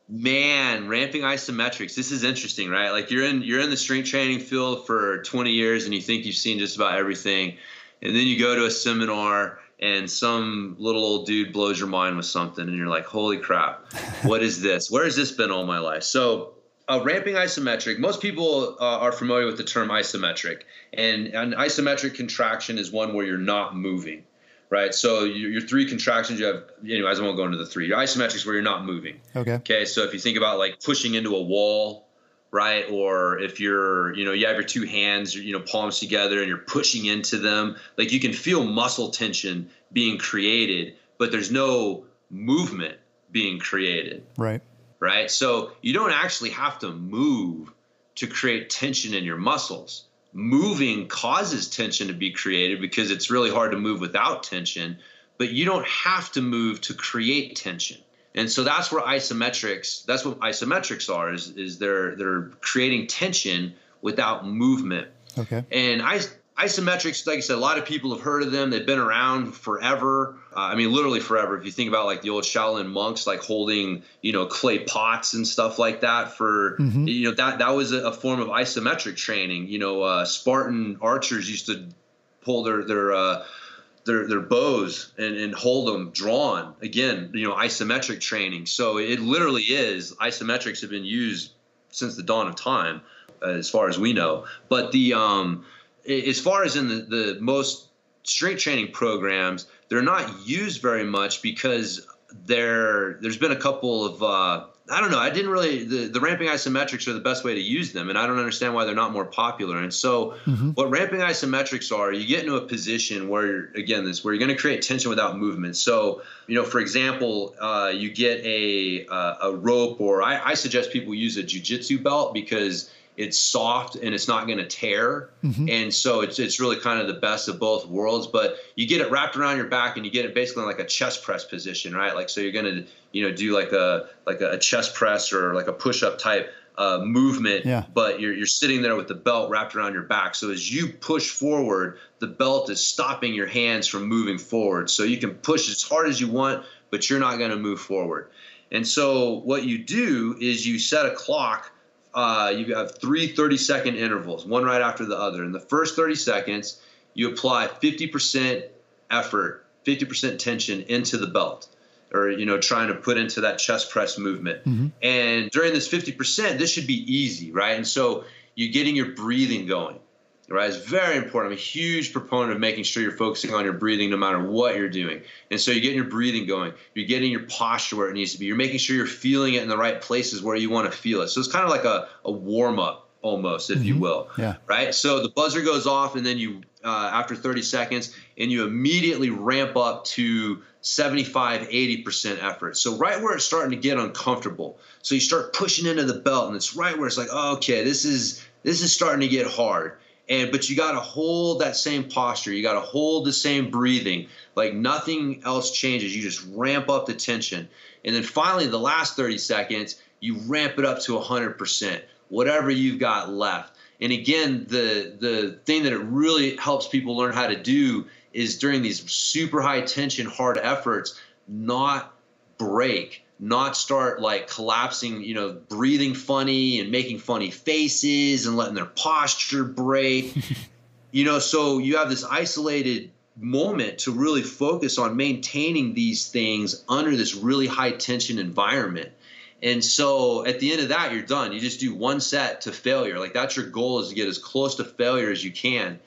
Man, ramping isometrics. This is interesting, right? Like you're in you're in the strength training field for 20 years and you think you've seen just about everything. And then you go to a seminar and some little old dude blows your mind with something and you're like, "Holy crap. What is this? Where has this been all my life?" So, a ramping isometric, most people uh, are familiar with the term isometric. And an isometric contraction is one where you're not moving, right? So your, your three contractions, you have, anyways, I won't go into the three. Your isometrics where you're not moving. Okay. Okay. So if you think about like pushing into a wall, right? Or if you're, you know, you have your two hands, you know, palms together and you're pushing into them, like you can feel muscle tension being created, but there's no movement being created. Right right? So you don't actually have to move to create tension in your muscles. Moving causes tension to be created because it's really hard to move without tension, but you don't have to move to create tension. And so that's where isometrics, that's what isometrics are, is, is they're they're creating tension without movement. Okay. And I isometrics, like I said, a lot of people have heard of them. They've been around forever. Uh, I mean, literally forever. If you think about like the old Shaolin monks, like holding, you know, clay pots and stuff like that for, mm-hmm. you know, that that was a, form of isometric training. You know, uh, Spartan archers used to pull their their uh, their their bows and, and hold them drawn. Again, you know, isometric training. So it literally is isometrics have been used since the dawn of time, as far as we know. But the um, as far as in the, the most strength training programs, they're not used very much because there there's been a couple of uh, I don't know. I didn't really the, the ramping isometrics are the best way to use them, and I don't understand why they're not more popular. And so, mm-hmm. what ramping isometrics are, you get into a position where again this where you're going to create tension without movement. So, you know, for example, uh, you get a uh, a rope, or I, I suggest people use a jujitsu belt because it's soft and it's not going to tear. Mm-hmm. and so it's it's really kind of the best of both worlds but you get it wrapped around your back and you get it basically in like a chest press position right? Like so you're going to you know do like a like a chest press or like a push up type uh, movement yeah. but you're, you're sitting there with the belt wrapped around your back. So as you push forward the belt is stopping your hands from moving forward. So you can push as hard as you want but you're not going to move forward. And so what you do is you set a clock uh, you have three 30 second intervals, one right after the other. In the first 30 seconds, you apply 50% effort, 50% tension into the belt or you know trying to put into that chest press movement mm-hmm. and during this 50% this should be easy right and so you're getting your breathing going right? It's very important. I'm a huge proponent of making sure you're focusing on your breathing no matter what you're doing. And so you're getting your breathing going. You're getting your posture where it needs to be. You're making sure you're feeling it in the right places where you want to feel it. So it's kind of like a, a warm up almost, if mm-hmm. you will. Yeah. Right. So the buzzer goes off, and then you, uh, after 30 seconds, and you immediately ramp up to 75, 80% effort. So right where it's starting to get uncomfortable. So you start pushing into the belt, and it's right where it's like, oh, okay, this is this is starting to get hard and but you got to hold that same posture. You got to hold the same breathing. Like nothing else changes. You just ramp up the tension. And then finally the last 30 seconds you ramp it up to 100% whatever you've got left. And again the the thing that it really helps people learn how to do is during these super high tension hard efforts not break not start like collapsing, you know, breathing funny and making funny faces and letting their posture break. you know, so you have this isolated moment to really focus on maintaining these things under this really high tension environment. And so at the end of that, you're done. You just do one set to failure. Like that's your goal is to get as close to failure as you can.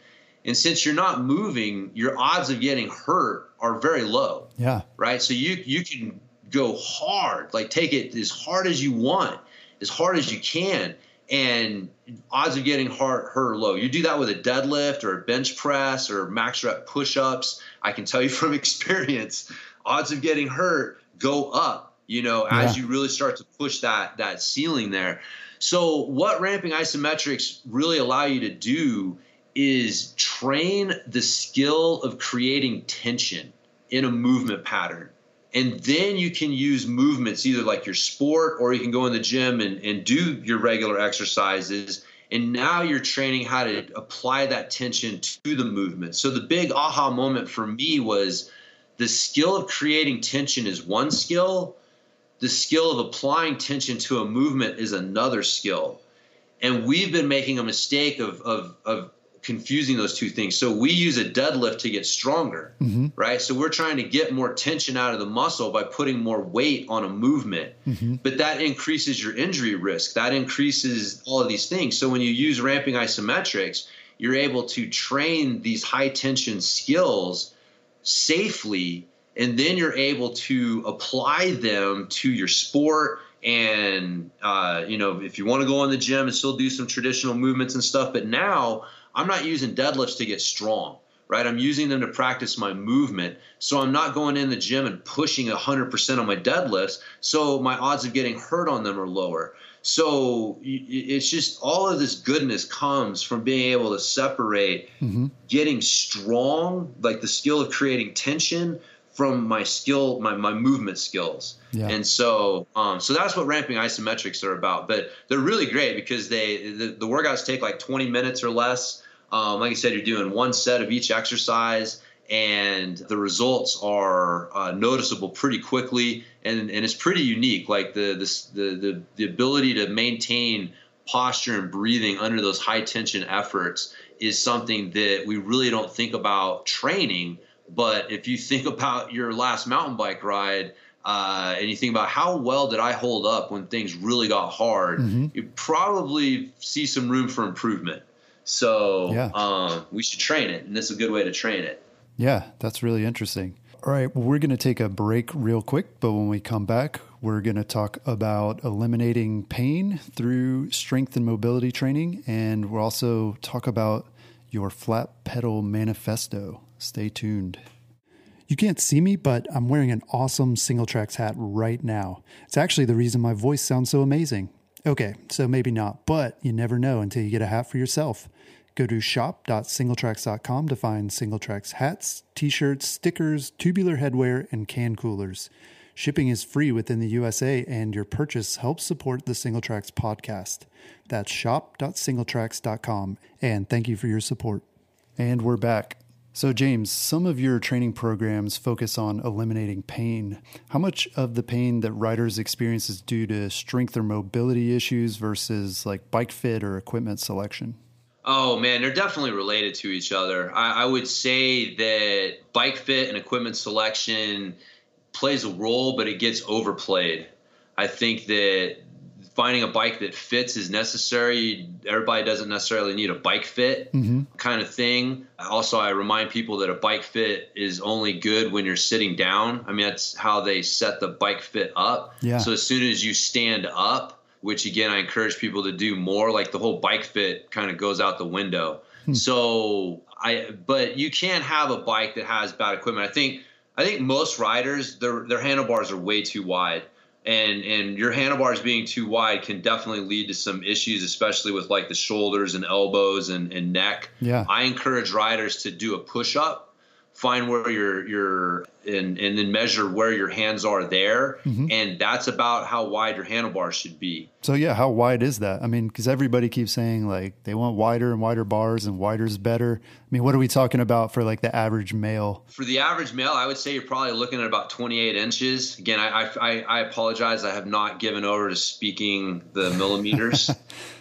And since you're not moving, your odds of getting hurt are very low. Yeah. Right. So you you can go hard, like take it as hard as you want, as hard as you can, and odds of getting hurt, hurt are low. You do that with a deadlift or a bench press or max rep push ups. I can tell you from experience, odds of getting hurt go up. You know, yeah. as you really start to push that that ceiling there. So, what ramping isometrics really allow you to do is train the skill of creating tension in a movement pattern and then you can use movements either like your sport or you can go in the gym and, and do your regular exercises And now you're training how to apply that tension to the movement. So the big aha moment for me was the skill of creating tension is one skill, the skill of applying tension to a movement is another skill. And we've been making a mistake of, of, of confusing those two things. So we use a deadlift to get stronger, mm-hmm. right? So we're trying to get more tension out of the muscle by putting more weight on a movement. Mm-hmm. But that increases your injury risk. That increases all of these things. So when you use ramping isometrics, you're able to train these high tension skills safely and then you're able to apply them to your sport and uh, you know if you want to go in the gym and still do some traditional movements and stuff but now I'm not using deadlifts to get strong, right? I'm using them to practice my movement. So I'm not going in the gym and pushing 100% on my deadlifts. So my odds of getting hurt on them are lower. So it's just all of this goodness comes from being able to separate mm-hmm. getting strong, like the skill of creating tension, from my skill, my, my movement skills. Yeah. And so, um, so that's what ramping isometrics are about. But they're really great because they the, the workouts take like 20 minutes or less. Um, like I said, you're doing one set of each exercise, and the results are uh, noticeable pretty quickly, and, and it's pretty unique. Like the, the the the the ability to maintain posture and breathing under those high tension efforts is something that we really don't think about training but if you think about your last mountain bike ride, uh, and you think about how well did I hold up when things really got hard, mm-hmm. you probably see some room for improvement. So yeah. um, we should train it, and this is a good way to train it. Yeah, that's really interesting. All right, well, we're going to take a break real quick, but when we come back, we're going to talk about eliminating pain through strength and mobility training, and we'll also talk about your flat pedal manifesto. Stay tuned. You can't see me, but I'm wearing an awesome Singletracks hat right now. It's actually the reason my voice sounds so amazing. Okay, so maybe not, but you never know until you get a hat for yourself. Go to shop.singletracks.com to find Singletracks hats, t shirts, stickers, tubular headwear, and can coolers. Shipping is free within the USA, and your purchase helps support the Singletracks podcast. That's shop.singletracks.com, and thank you for your support. And we're back. So, James, some of your training programs focus on eliminating pain. How much of the pain that riders experience is due to strength or mobility issues versus like bike fit or equipment selection? Oh man, they're definitely related to each other. I, I would say that bike fit and equipment selection plays a role, but it gets overplayed. I think that finding a bike that fits is necessary. Everybody doesn't necessarily need a bike fit mm-hmm. kind of thing. Also, I remind people that a bike fit is only good when you're sitting down. I mean, that's how they set the bike fit up. Yeah. So as soon as you stand up, which again, I encourage people to do more, like the whole bike fit kind of goes out the window. Hmm. So I, but you can't have a bike that has bad equipment. I think, I think most riders, their, their handlebars are way too wide and and your handlebars being too wide can definitely lead to some issues especially with like the shoulders and elbows and, and neck. Yeah. I encourage riders to do a push-up find where your your and and then measure where your hands are there. Mm-hmm. and that's about how wide your handlebars should be. So yeah how wide is that? I mean because everybody keeps saying like they want wider and wider bars and wider is better. I mean what are we talking about for like the average male? For the average male i would say you're probably looking at about 28 inches. Again i i, I apologize. I have not given over to speaking the millimeters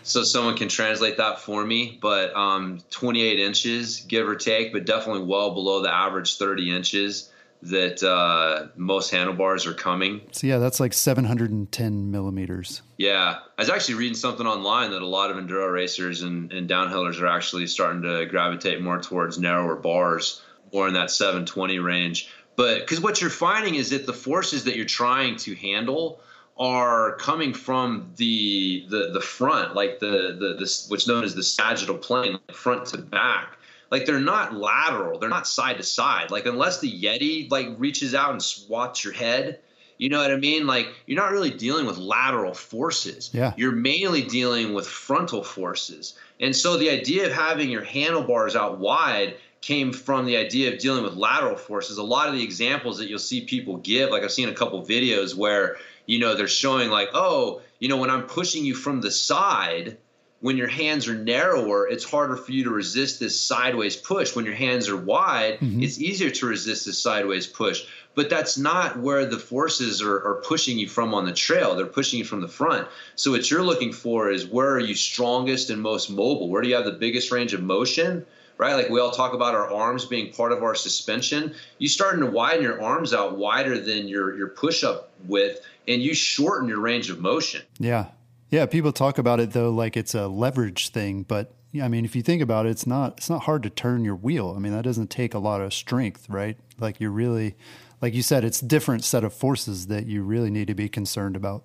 so someone can translate that for me. But um 28 inches give or take but definitely well below the average 30 inches that uh, most handlebars are coming. So yeah, that's like 710 millimeters. Yeah, I was actually reading something online that a lot of enduro racers and, and downhillers are actually starting to gravitate more towards narrower bars, more in that 720 range. But because what you're finding is that the forces that you're trying to handle are coming from the the the front, like the the this what's known as the sagittal plane, front to back like they're not lateral. They're not side to side. Like unless the yeti like reaches out and swats your head you know what i mean? Like you're not really dealing with lateral forces. Yeah. You're mainly dealing with frontal forces. And so the idea of having your handlebars out wide came from the idea of dealing with lateral forces. A lot of the examples that you'll see people give like i've seen a couple videos where you know they're showing like oh you know when i'm pushing you from the side when your hands are narrower, it's harder for you to resist this sideways push. When your hands are wide, mm-hmm. it's easier to resist this sideways push. But that's not where the forces are, are, pushing you from on the trail. They're pushing you from the front. So what you're looking for is where are you strongest and most mobile? Where do you have the biggest range of motion? Right? Like we all talk about our arms being part of our suspension. You starting to widen your arms out wider than your your push up width and you shorten your range of motion. Yeah. Yeah, people talk about it though like it's a leverage thing, but I mean, if you think about it, it's not it's not hard to turn your wheel. I mean, that doesn't take a lot of strength, right? Like you're really like you said, it's different set of forces that you really need to be concerned about.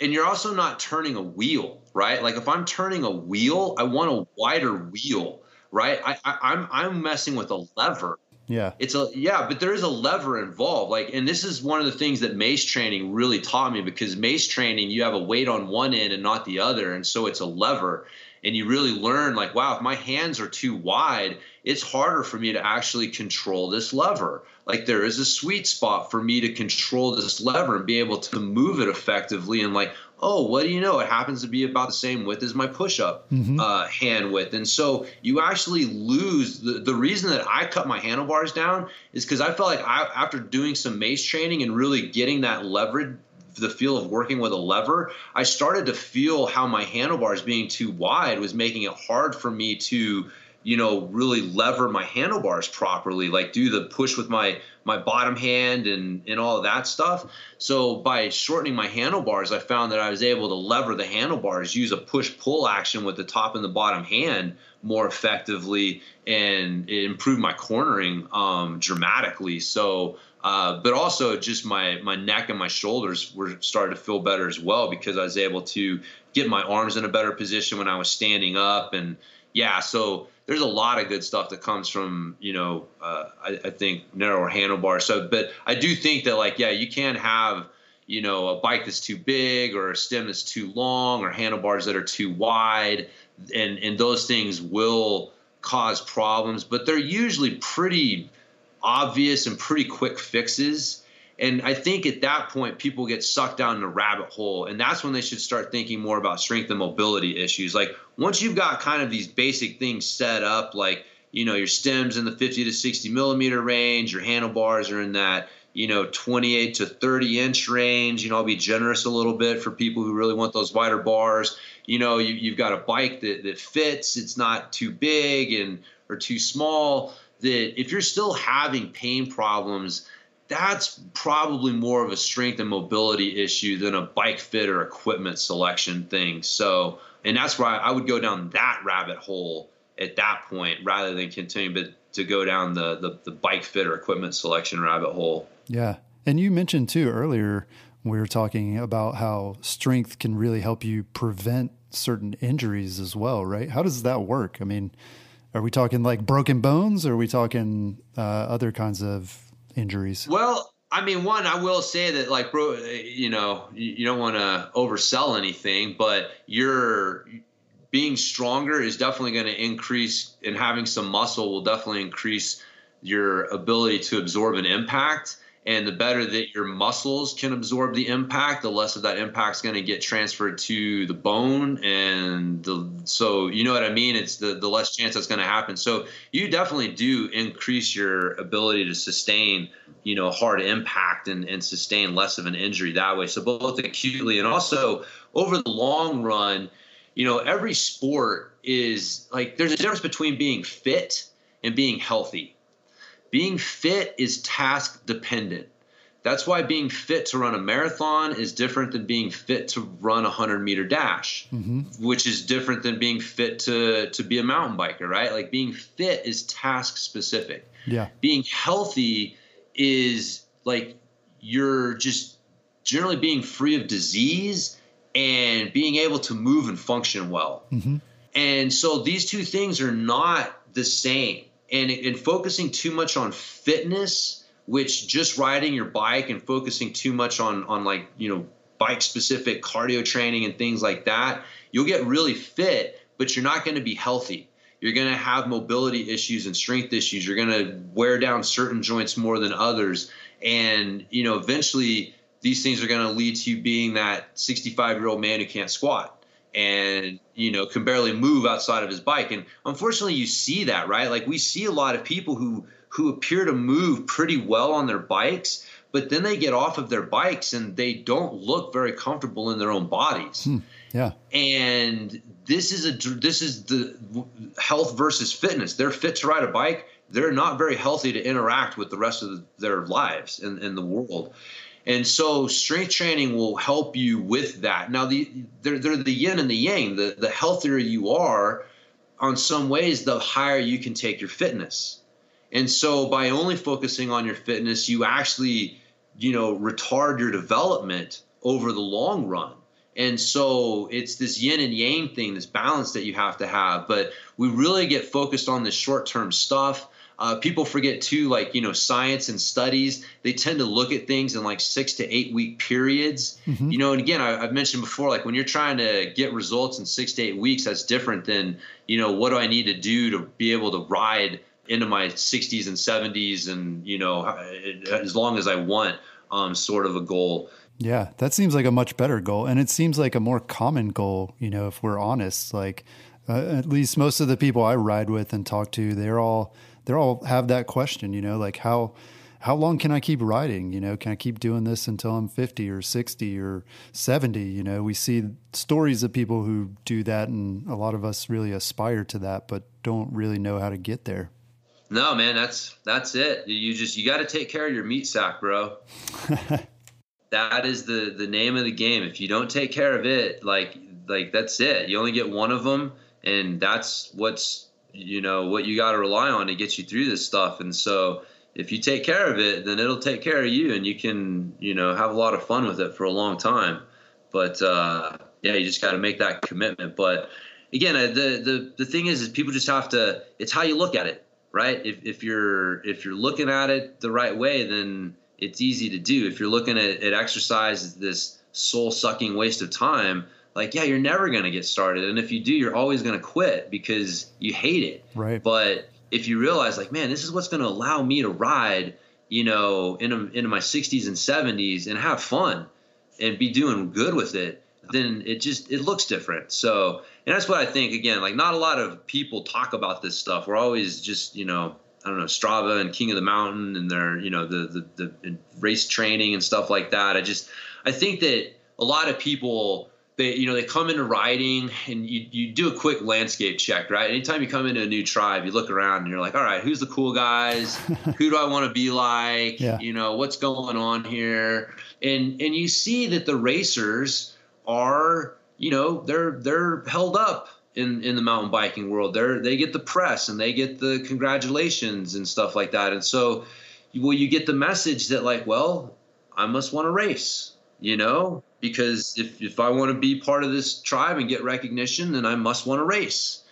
And you're also not turning a wheel, right? Like if I'm turning a wheel, I want a wider wheel, right? I, I I'm I'm messing with a lever yeah. It's a yeah, but there is a lever involved. Like and this is one of the things that mace training really taught me because mace training you have a weight on one end and not the other and so it's a lever and you really learn like wow, if my hands are too wide, it's harder for me to actually control this lever. Like there is a sweet spot for me to control this lever and be able to move it effectively and like oh, what do you know? It happens to be about the same width as my push up mm-hmm. uh, hand width. And so you actually lose the, the reason that I cut my handlebars down is because I felt like I, after doing some mace training and really getting that leverage, the feel of working with a lever, I started to feel how my handlebars being too wide was making it hard for me to you know really lever my handlebars properly like do the push with my my bottom hand and and all of that stuff. So by shortening my handlebars i found that i was able to lever the handlebars use a push pull action with the top and the bottom hand more effectively and it improved my cornering um, dramatically. So uh, but also just my my neck and my shoulders were started to feel better as well because I was able to get my arms in a better position when I was standing up and yeah so there's a lot of good stuff that comes from you know uh, I, I, think narrower handlebars. So, but I do think that like yeah, you can have you know a bike that's too big or a stem that's too long or handlebars that are too wide, and and those things will cause problems. But they're usually pretty obvious and pretty quick fixes. And I think at that point, people get sucked down in a rabbit hole. And that's when they should start thinking more about strength and mobility issues. Like once you've got kind of these basic things set up, like, you know, your stems in the 50 to 60 millimeter range, your handlebars are in that, you know, 28 to 30 inch range. You know, I'll be generous a little bit for people who really want those wider bars. You know, you, have got a bike that, that fits, it's not too big and or too small. That if you're still having pain problems, that's probably more of a strength and mobility issue than a bike fit or equipment selection thing. So, and that's why I would go down that rabbit hole at that point rather than continue but to go down the, the, the bike fit or equipment selection rabbit hole. Yeah. And you mentioned too earlier, we were talking about how strength can really help you prevent certain injuries as well, right? How does that work? I mean, are we talking like broken bones or are we talking uh, other kinds of injuries? Well, I mean, one, I will say that, like, bro, you know, you don't want to oversell anything, but you're being stronger is definitely going to increase, and having some muscle will definitely increase your ability to absorb an impact and the better that your muscles can absorb the impact the less of that impact is going to get transferred to the bone and the, so you know what i mean? It's the, the less chance that's going to happen. So you definitely do increase your ability to sustain you know hard impact and, and sustain less of an injury that way. So both acutely and also over the long run you know every sport is like there's a difference between being fit and being healthy being fit is task dependent. That's why being fit to run a marathon is different than being fit to run a 100 meter dash, mm-hmm. which is different than being fit to, to be a mountain biker, right? Like being fit is task specific. Yeah. Being healthy is like you're just generally being free of disease and being able to move and function well. Mm-hmm. And so these two things are not the same and, and focusing too much on fitness, which just riding your bike and focusing too much on on like you know bike specific cardio training and things like that, you'll get really fit, but you're not going to be healthy. You're going to have mobility issues and strength issues. You're going to wear down certain joints more than others, and you know eventually these things are going to lead to you being that 65 year old man who can't squat and you know can barely move outside of his bike. And unfortunately you see that right? Like we see a lot of people who who appear to move pretty well on their bikes but then they get off of their bikes and they don't look very comfortable in their own bodies. Hmm. yeah. And this is a this is the health versus fitness. They're fit to ride a bike. They're not very healthy to interact with the rest of their lives in, in the world and so strength training will help you with that. Now the they're, they're the yin and the yang. The the healthier you are, on some ways, the higher you can take your fitness. And so by only focusing on your fitness, you actually, you know, retard your development over the long run. And so it's this yin and yang thing, this balance that you have to have. But we really get focused on the short term stuff uh, people forget too, like you know, science and studies. They tend to look at things in like six to eight week periods. Mm-hmm. You know, and again, I, have mentioned before, like when you're trying to get results in six to eight weeks, that's different than you know, what do I need to do to be able to ride into my 60s and 70s, and you know, as long as I want, um, sort of a goal. Yeah, that seems like a much better goal, and it seems like a more common goal. You know, if we're honest, like uh, at least most of the people I ride with and talk to, they're all they all have that question, you know, like how how long can I keep writing? You know, can I keep doing this until I'm 50 or 60 or 70? You know, we see stories of people who do that, and a lot of us really aspire to that, but don't really know how to get there. No, man, that's that's it. You just you got to take care of your meat sack, bro. that is the the name of the game. If you don't take care of it, like like that's it. You only get one of them, and that's what's you know what you got to rely on to get you through this stuff. And so if you take care of it then it'll take care of you and you can you know have a lot of fun with it for a long time. But uh, yeah you just got to make that commitment. But again the the the thing is is people just have to it's how you look at it right? If, if you're if you're looking at it the right way then it's easy to do. If you're looking at, at exercise as this soul sucking waste of time like yeah you're never going to get started and if you do you're always going to quit because you hate it. Right. But if you realize like man this is what's going to allow me to ride you know into, into my 60s and 70s and have fun and be doing good with it then it just it looks different. So and that's what i think again like not a lot of people talk about this stuff. We're always just you know I don't know Strava and King of the Mountain and their you know the, the the race training and stuff like that. I just I think that a lot of people they you know they come into riding and you, you do a quick landscape check right? Anytime you come into a new tribe you look around and you're like all right who's the cool guys? Who do i want to be like? Yeah. you know what's going on here? And and you see that the racers are you know they're they're held up in in the mountain biking world. They're they get the press and they get the congratulations and stuff like that. And so well you get the message that like well i must want to race you know because if, if I want to be part of this tribe and get recognition, then I must want to race.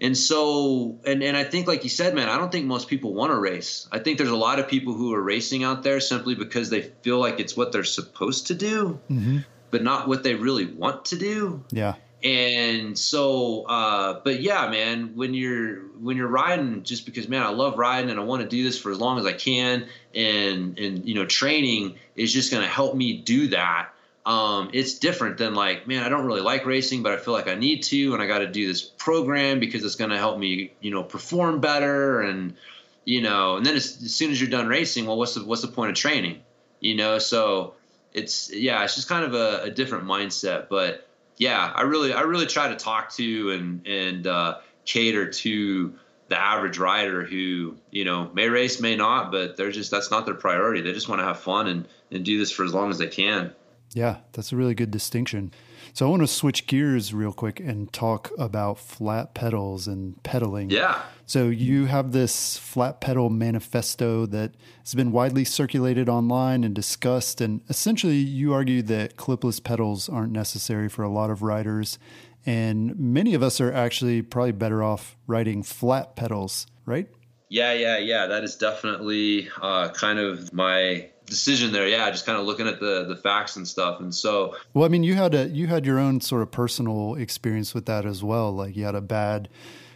And so, and, and I think, like you said, man, I don't think most people want to race. I think there's a lot of people who are racing out there simply because they feel like it's what they're supposed to do, mm-hmm. but not what they really want to do. Yeah. And so, uh, but yeah, man, when you're when you're riding, just because, man, I love riding and I want to do this for as long as I can, and and you know, training is just going to help me do that um, it's different than like, man, I don't really like racing, but I feel like I need to, and I got to do this program because it's going to help me, you know, perform better, and you know, and then as, as, soon as you're done racing, well, what's the what's the point of training, you know? So it's yeah, it's just kind of a, a different mindset, but yeah, I really I really try to talk to and and uh, cater to the average rider who you know may race may not but they're just that's not their priority they just want to have fun and and do this for as long as they can yeah, that's a really good distinction. So I want to switch gears real quick and talk about flat pedals and pedaling. Yeah. So you have this flat pedal manifesto that has been widely circulated online and discussed and essentially you argue that clipless pedals aren't necessary for a lot of riders and many of us are actually probably better off riding flat pedals, right? Yeah, yeah, yeah. That is definitely uh, kind of my decision there. Yeah, just kind of looking at the the facts and stuff. And so, well, I mean, you had a you had your own sort of personal experience with that as well. Like you had a bad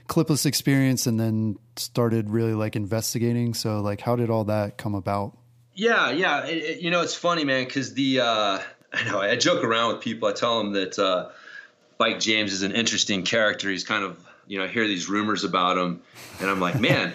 clipless experience, and then started really like investigating. So, like, how did all that come about? Yeah, yeah. It, it, you know, it's funny, man, because the uh, I know I joke around with people. I tell them that. Uh, Bike James is an interesting character. He's kind of, you know, I hear these rumors about him, and I'm like, man,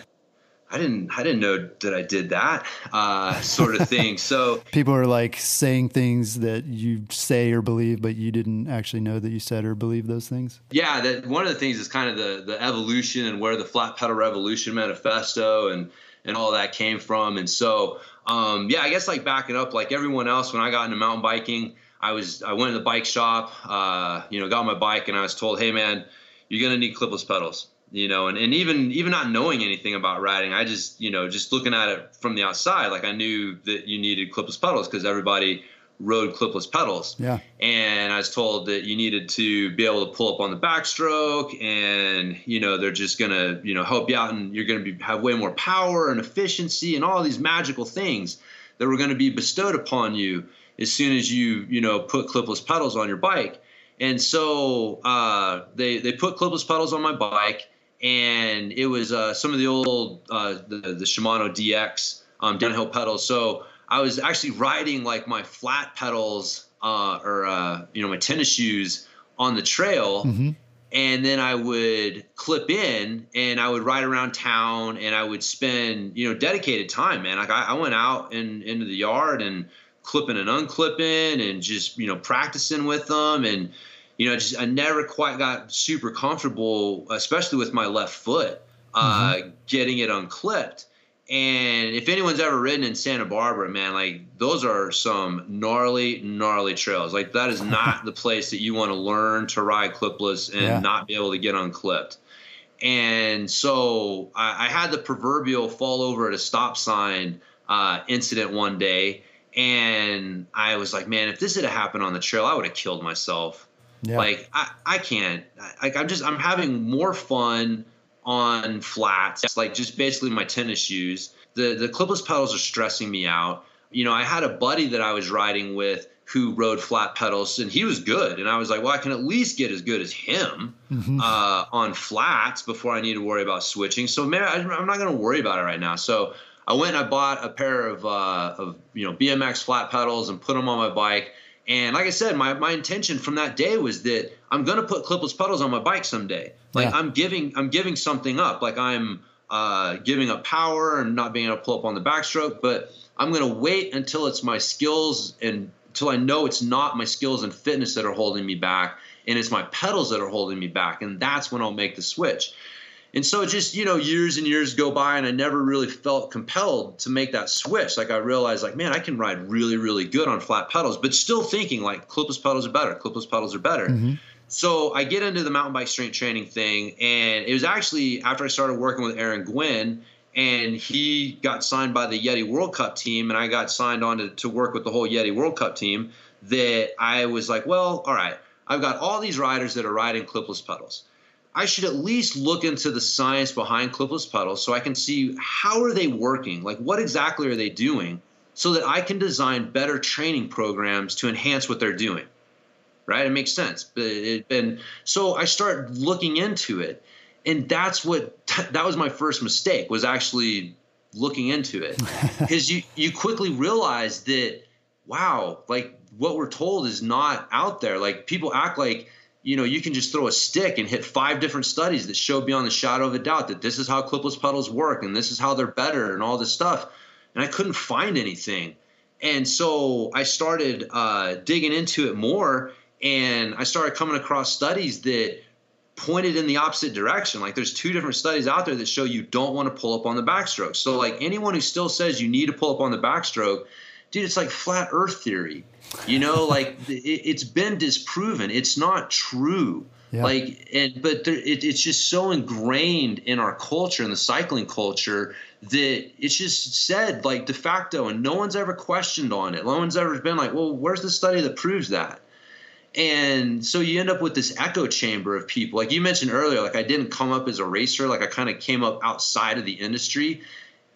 I didn't I didn't know that I did that uh, sort of thing. So people are like saying things that you say or believe, but you didn't actually know that you said or believe those things. Yeah, that one of the things is kind of the the evolution and where the flat pedal revolution manifesto and and all that came from. And so um, yeah, I guess like backing up, like everyone else, when I got into mountain biking, I was I went to the bike shop, uh, you know, got my bike, and I was told, hey man, you're gonna need clipless pedals you know, and, and even even not knowing anything about riding, I just you know just looking at it from the outside, like I knew that you needed clipless pedals because everybody rode clipless pedals. Yeah. And I was told that you needed to be able to pull up on the backstroke, and you know they're just gonna you know help you out, and you're gonna be have way more power and efficiency and all these magical things that were going to be bestowed upon you as soon as you you know put clipless pedals on your bike. And so uh, they they put clipless pedals on my bike and it was uh, some of the old uh, the, the Shimano DX um, downhill pedals. So I was actually riding like my flat pedals uh, or uh, you know my tennis shoes on the trail. Mm-hmm. And then I would clip in and I would ride around town and I would spend, you know, dedicated time, man. Like I, I went out in, into the yard and clipping and unclipping and just, you know, practicing with them. And, you know, just I never quite got super comfortable, especially with my left foot, uh, mm-hmm. getting it unclipped. And if anyone's ever ridden in Santa Barbara, man, like those are some gnarly, gnarly trails. Like that is not the place that you want to learn to ride clipless and yeah. not be able to get unclipped. And so I, I, had the proverbial fall over at a stop sign uh, incident one day. And I was like, man, if this had happened on the trail, I would have killed myself. Yeah. Like I, I can't. Like I'm just I'm having more fun on flats, It's like just basically my tennis shoes. The the clipless pedals are stressing me out. You know, I had a buddy that I was riding with who rode flat pedals and he was good and i was like well i can at least get as good as him mm-hmm. uh, on flats before i need to worry about switching so maybe I, am not going to worry about it right now so i went and i bought a pair of, uh, of you know bmx flat pedals and put them on my bike and like I said, my, my intention from that day was that I'm going to put clipless pedals on my bike someday. Like yeah. I'm giving I'm giving something up. Like I'm uh, giving up power and not being able to pull up on the backstroke. But I'm going to wait until it's my skills and until I know it's not my skills and fitness that are holding me back, and it's my pedals that are holding me back. And that's when I'll make the switch. And so just, you know, years and years go by and I never really felt compelled to make that switch. Like I realized like, man, I can ride really, really good on flat pedals, but still thinking like clipless pedals are better. Clipless pedals are better. Mm-hmm. So I get into the mountain bike strength training thing. And it was actually after I started working with Aaron Gwin and he got signed by the Yeti World Cup team and I got signed on to, to work with the whole Yeti World Cup team that I was like, well, all right, I've got all these riders that are riding clipless pedals I should at least look into the science behind clipless pedals so I can see how are they working? Like what exactly are they doing so that I can design better training programs to enhance what they're doing. Right? It makes sense. and so I start looking into it. And that's what that was my first mistake was actually looking into it. Because you you quickly realize that wow, like what we're told is not out there. Like people act like you know, you can just throw a stick and hit five different studies that show beyond the shadow of a doubt that this is how clipless pedals work and this is how they're better and all this stuff. And I couldn't find anything. And so I started uh, digging into it more and I started coming across studies that pointed in the opposite direction. Like there's two different studies out there that show you don't want to pull up on the backstroke. So like anyone who still says you need to pull up on the backstroke, dude, it's like flat earth theory. You know, like it, has been disproven. It's not true. Yeah. Like, and but there, it, it's just so ingrained in our culture, in the cycling culture, that it's just said like de facto, and no one's ever questioned on it. No one's ever been like, well, where's the study that proves that? And so you end up with this echo chamber of people. Like you mentioned earlier, like I didn't come up as a racer, like I kind of came up outside of the industry.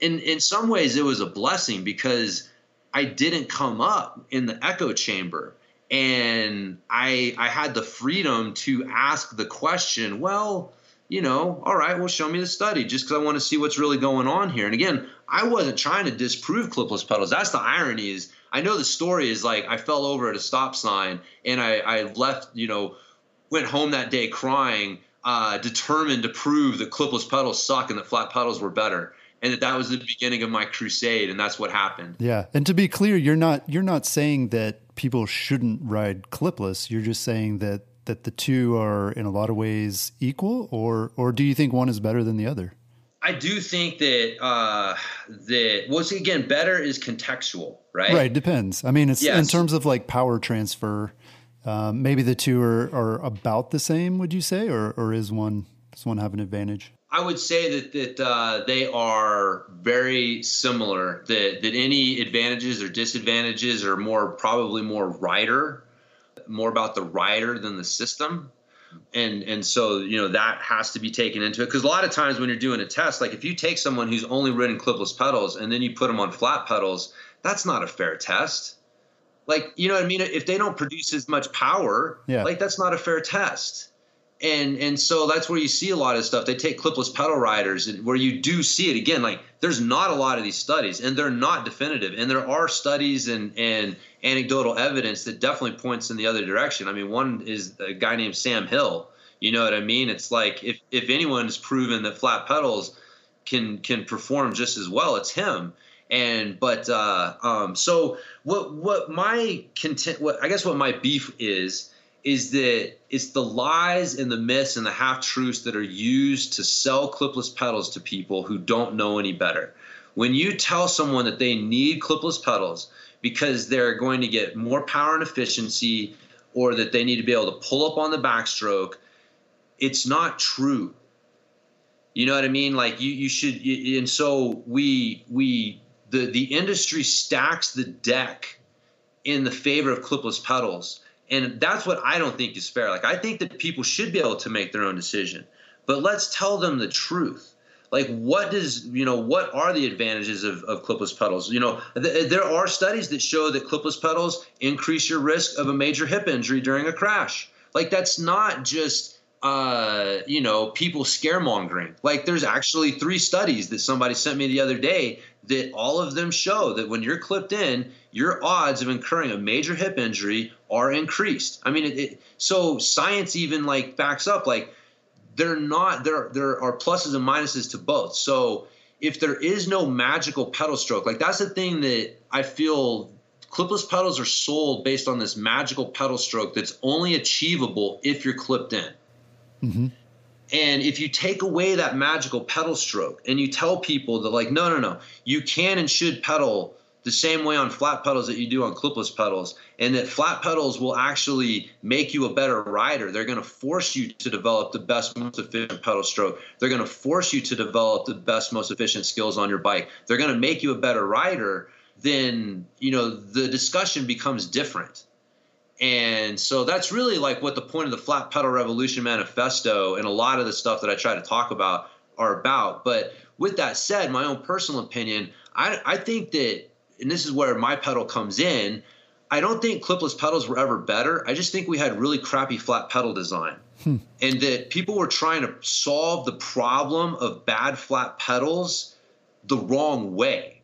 And in some ways, it was a blessing because I didn't come up in the echo chamber and I I had the freedom to ask the question, well, you know, all right, well, show me the study just because I want to see what's really going on here. And again, I wasn't trying to disprove clipless pedals. That's the irony is I know the story is like I fell over at a stop sign and I, I left, you know, went home that day crying, uh, determined to prove that clipless pedals suck and that flat pedals were better and that that was the beginning of my crusade and that's what happened yeah and to be clear you're not you're not saying that people shouldn't ride clipless you're just saying that that the two are in a lot of ways equal or or do you think one is better than the other I do think that uh, that once again, better is contextual, right? Right, depends. I mean, it's yes. in terms of like power transfer. Um, maybe the two are, are about the same. Would you say, or or is one does one have an advantage? I would say that that uh, they are very similar. That that any advantages or disadvantages are more probably more rider, more about the rider than the system. And and so you know that has to be taken into it because a lot of times when you're doing a test, like if you take someone who's only ridden clipless pedals and then you put them on flat pedals, that's not a fair test. Like you know what I mean? If they don't produce as much power, yeah. like that's not a fair test and and so that's where you see a lot of stuff. They take clipless pedal riders, and where you do see it again. Like there's not a lot of these studies, and they're not definitive. And there are studies and and anecdotal evidence that definitely points in the other direction. I mean, one is a guy named Sam Hill. You know what I mean? It's like if if anyone has proven that flat pedals can can perform just as well, it's him. And but uh, um, so what what my content what I guess what my beef is is that it's the lies and the myths and the half truths that are used to sell clipless pedals to people who don't know any better. When you tell someone that they need clipless pedals because they're going to get more power and efficiency or that they need to be able to pull up on the backstroke, it's not true. You know what I mean? Like you, you should, and so we, we, the, the industry stacks the deck in the favor of clipless pedals and that's what I don't think is fair. Like I think that people should be able to make their own decision, but let's tell them the truth. Like what does you know what are the advantages of, of clipless pedals? You know th- there are studies that show that clipless pedals increase your risk of a major hip injury during a crash. Like that's not just uh, you know people scaremongering. Like there's actually three studies that somebody sent me the other day that all of them show that when you're clipped in, your odds of incurring a major hip injury are increased. I mean, it, it, so science even like backs up like they're not there. There are pluses and minuses to both. So if there is no magical pedal stroke, like that's the thing that I feel clipless pedals are sold based on this magical pedal stroke that's only achievable if you're clipped in. Mm-hmm. And if you take away that magical pedal stroke and you tell people that, like, no, no, no, you can and should pedal the same way on flat pedals that you do on clipless pedals, and that flat pedals will actually make you a better rider. They're going to force you to develop the best, most efficient pedal stroke. They're going to force you to develop the best, most efficient skills on your bike. They're going to make you a better rider. Then, you know, the discussion becomes different. And so that's really like what the point of the Flat Pedal Revolution Manifesto and a lot of the stuff that I try to talk about are about. But with that said, my own personal opinion, I, I think that, and this is where my pedal comes in, I don't think clipless pedals were ever better. I just think we had really crappy flat pedal design. Hmm. And that people were trying to solve the problem of bad flat pedals the wrong way.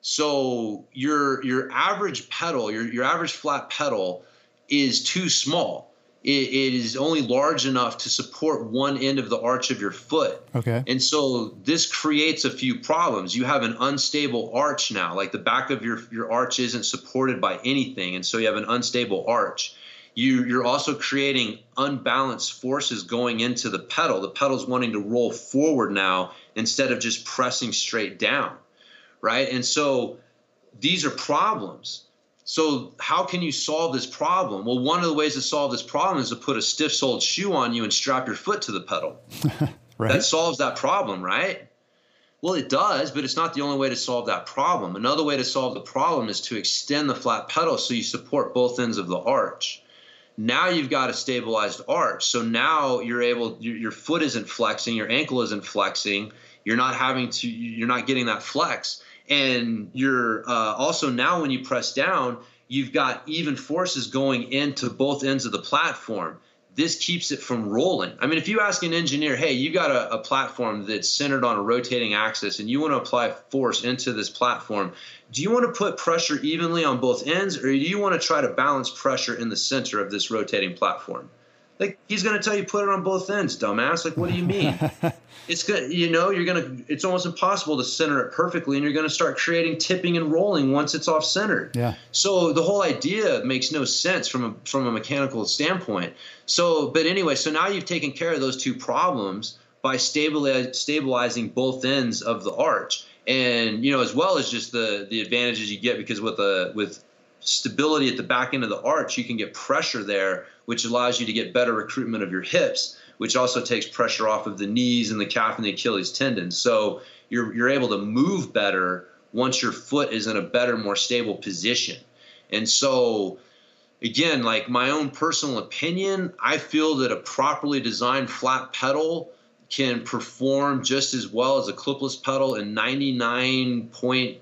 So your your average pedal, your your average flat pedal is too small. It, it is only large enough to support one end of the arch of your foot. Okay. And so this creates a few problems. You have an unstable arch now, like the back of your your arch isn't supported by anything, and so you have an unstable arch. You, you're also creating unbalanced forces going into the pedal. The pedal's wanting to roll forward now instead of just pressing straight down, right? And so these are problems. So how can you solve this problem? Well, one of the ways to solve this problem is to put a stiff-soled shoe on you and strap your foot to the pedal. right. That solves that problem, right? Well, it does, but it's not the only way to solve that problem. Another way to solve the problem is to extend the flat pedal so you support both ends of the arch. Now you've got a stabilized arch. So now you're able your, your foot isn't flexing, your ankle isn't flexing, you're not having to you're not getting that flex and you're uh, also now when you press down you've got even forces going into both ends of the platform. This keeps it from rolling. I mean if you ask an engineer hey you got a, a platform that's centered on a rotating axis and you want to apply force into this platform do you want to put pressure evenly on both ends or do you want to try to balance pressure in the center of this rotating platform Like he's going to tell you put it on both ends, dumbass. Like what do you mean? it's good. You know, you're going to. It's almost impossible to center it perfectly, and you're going to start creating tipping and rolling once it's off center. Yeah. So the whole idea makes no sense from a from a mechanical standpoint. So, but anyway, so now you've taken care of those two problems by stabilizing stabilizing both ends of the arch and you know as well as just the the advantages you get because with a with stability at the back end of the arch you can get pressure there which allows you to get better recruitment of your hips which also takes pressure off of the knees and the calf and the achilles tendon so you're you're able to move better once your foot is in a better more stable position and so again like my own personal opinion i feel that a properly designed flat pedal can perform just as well as a clipless pedal in 99 point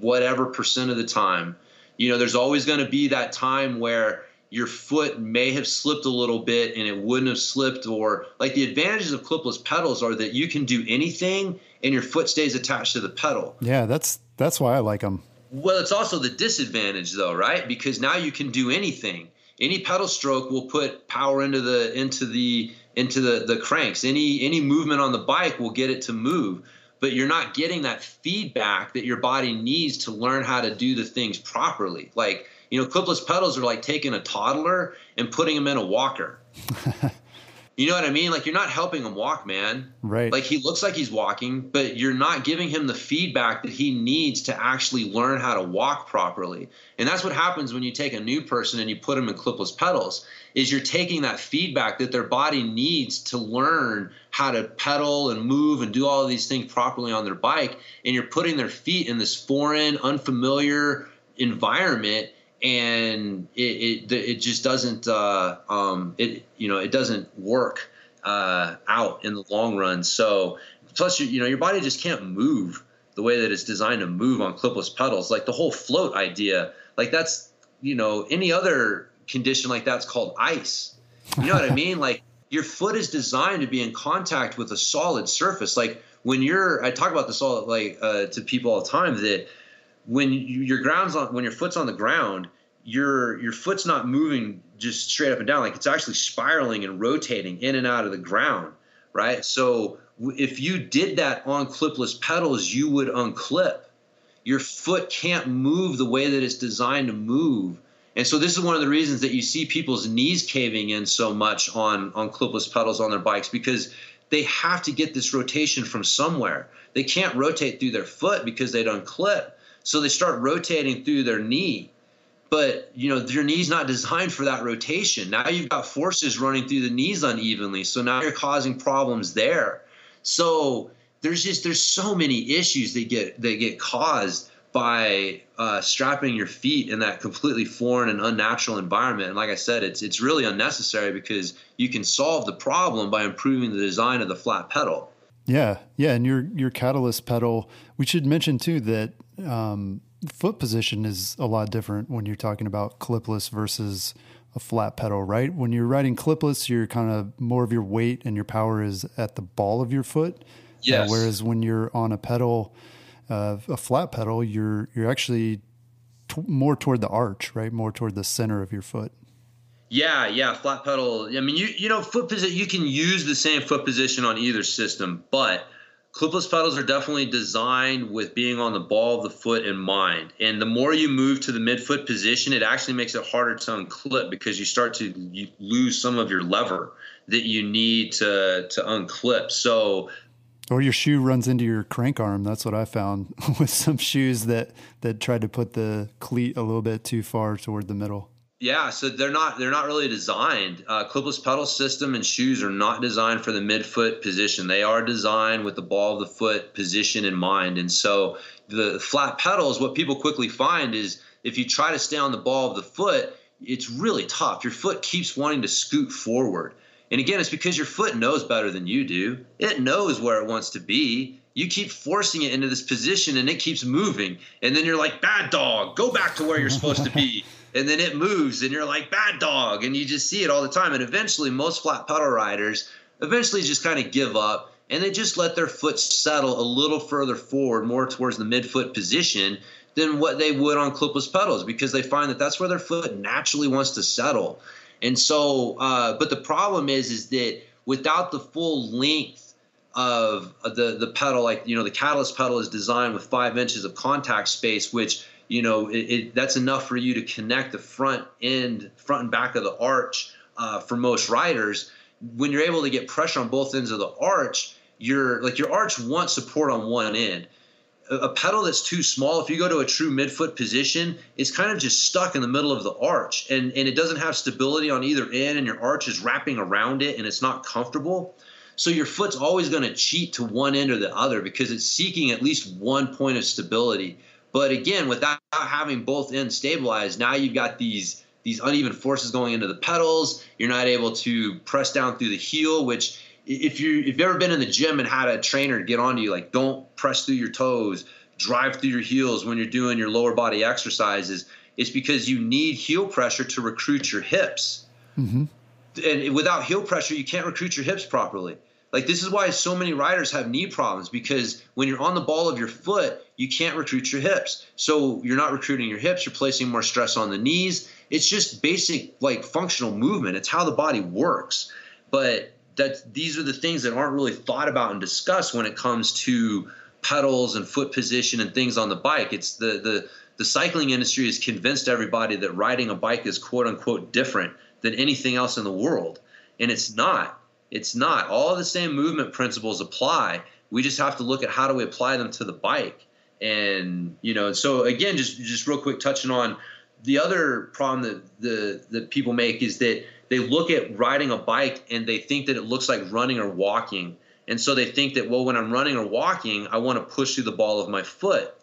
whatever percent of the time. You know, there's always going to be that time where your foot may have slipped a little bit and it wouldn't have slipped or like the advantages of clipless pedals are that you can do anything and your foot stays attached to the pedal. Yeah, that's that's why I like them. Well, it's also the disadvantage though, right? Because now you can do anything. Any pedal stroke will put power into the into the into the, the cranks. Any any movement on the bike will get it to move, but you're not getting that feedback that your body needs to learn how to do the things properly. Like you know, clipless pedals are like taking a toddler and putting him in a walker. You know what I mean? Like you're not helping him walk, man. Right. Like he looks like he's walking, but you're not giving him the feedback that he needs to actually learn how to walk properly. And that's what happens when you take a new person and you put them in clipless pedals. Is you're taking that feedback that their body needs to learn how to pedal and move and do all of these things properly on their bike, and you're putting their feet in this foreign, unfamiliar environment and it, it, it just doesn't uh, um, it you know it doesn't work uh, out in the long run. So plus you, you know your body just can't move the way that it's designed to move on clipless pedals. Like the whole float idea, like that's you know any other condition like that's called ice. You know what I mean? Like your foot is designed to be in contact with a solid surface. Like when you're, I talk about this all like uh, to people all the time that when you, your ground's on when your foot's on the ground your your foot's not moving just straight up and down. Like it's actually spiraling and rotating in and out of the ground right? So if you did that on clipless pedals you would unclip. Your foot can't move the way that it's designed to move. And so this is one of the reasons that you see people's knees caving in so much on on clipless pedals on their bikes because they have to get this rotation from somewhere. They can't rotate through their foot because they don't clip so they start rotating through their knee. But you know your knee's not designed for that rotation. Now you've got forces running through the knees unevenly. So now you're causing problems there. So there's just there's so many issues that get that get caused by uh, strapping your feet in that completely foreign and unnatural environment. And like I said, it's it's really unnecessary because you can solve the problem by improving the design of the flat pedal. Yeah, yeah, and your your catalyst pedal. We should mention too that um, foot position is a lot different when you're talking about clipless versus a flat pedal, right? When you're riding clipless, you're kind of more of your weight and your power is at the ball of your foot. Uh, yes. Uh, whereas when you're on a pedal, uh, a flat pedal, you're you're actually t- more toward the arch, right? More toward the center of your foot. Yeah, yeah, flat pedal. I mean, you you know, foot position. You can use the same foot position on either system, but clipless pedals are definitely designed with being on the ball of the foot in mind. And the more you move to the midfoot position, it actually makes it harder to unclip because you start to lose some of your lever that you need to to unclip. So or your shoe runs into your crank arm. That's what I found with some shoes that that tried to put the cleat a little bit too far toward the middle. Yeah, so they're not they're not really designed. Uh, clipless pedal system and shoes are not designed for the midfoot position. They are designed with the ball of the foot position in mind. And so the flat pedals, what people quickly find is if you try to stay on the ball of the foot, it's really tough. Your foot keeps wanting to scoot forward. And again, it's because your foot knows better than you do. It knows where it wants to be. You keep forcing it into this position and it keeps moving. And then you're like, bad dog, go back to where you're supposed to be. and then it moves and you're like bad dog and you just see it all the time and eventually most flat pedal riders eventually just kind of give up and they just let their foot settle a little further forward more towards the midfoot position than what they would on clipless pedals because they find that that's where their foot naturally wants to settle. And so, uh, but the problem is, is that without the full length of the the pedal, like you know, the catalyst pedal is designed with five inches of contact space, which you know, it, it, that's enough for you to connect the front end, front and back of the arch uh, for most riders. When you're able to get pressure on both ends of the arch, your like your arch wants support on one end. A, a pedal that's too small, if you go to a true midfoot position, it's kind of just stuck in the middle of the arch, and and it doesn't have stability on either end, and your arch is wrapping around it, and it's not comfortable. So your foot's always going to cheat to one end or the other because it's seeking at least one point of stability. But again, without having both ends stabilized, now you've got these these uneven forces going into the pedals. You're not able to press down through the heel, which if you if you've ever been in the gym and had a trainer get onto you, like don't press through your toes, drive through your heels when you're doing your lower body exercises, it's because you need heel pressure to recruit your hips. Mm-hmm. And without heel pressure, you can't recruit your hips properly. Like this is why so many riders have knee problems because when you're on the ball of your foot, you can't recruit your hips. So you're not recruiting your hips, you're placing more stress on the knees. It's just basic like functional movement. It's how the body works. But that these are the things that aren't really thought about and discussed when it comes to pedals and foot position and things on the bike. It's the the the cycling industry has convinced everybody that riding a bike is quote unquote different than anything else in the world. And it's not it's not. All the same movement principles apply. We just have to look at how do we apply them to the bike. And you know, so again, just just real quick touching on the other problem that the that people make is that they look at riding a bike and they think that it looks like running or walking. And so they think that well when I'm running or walking, I want to push through the ball of my foot.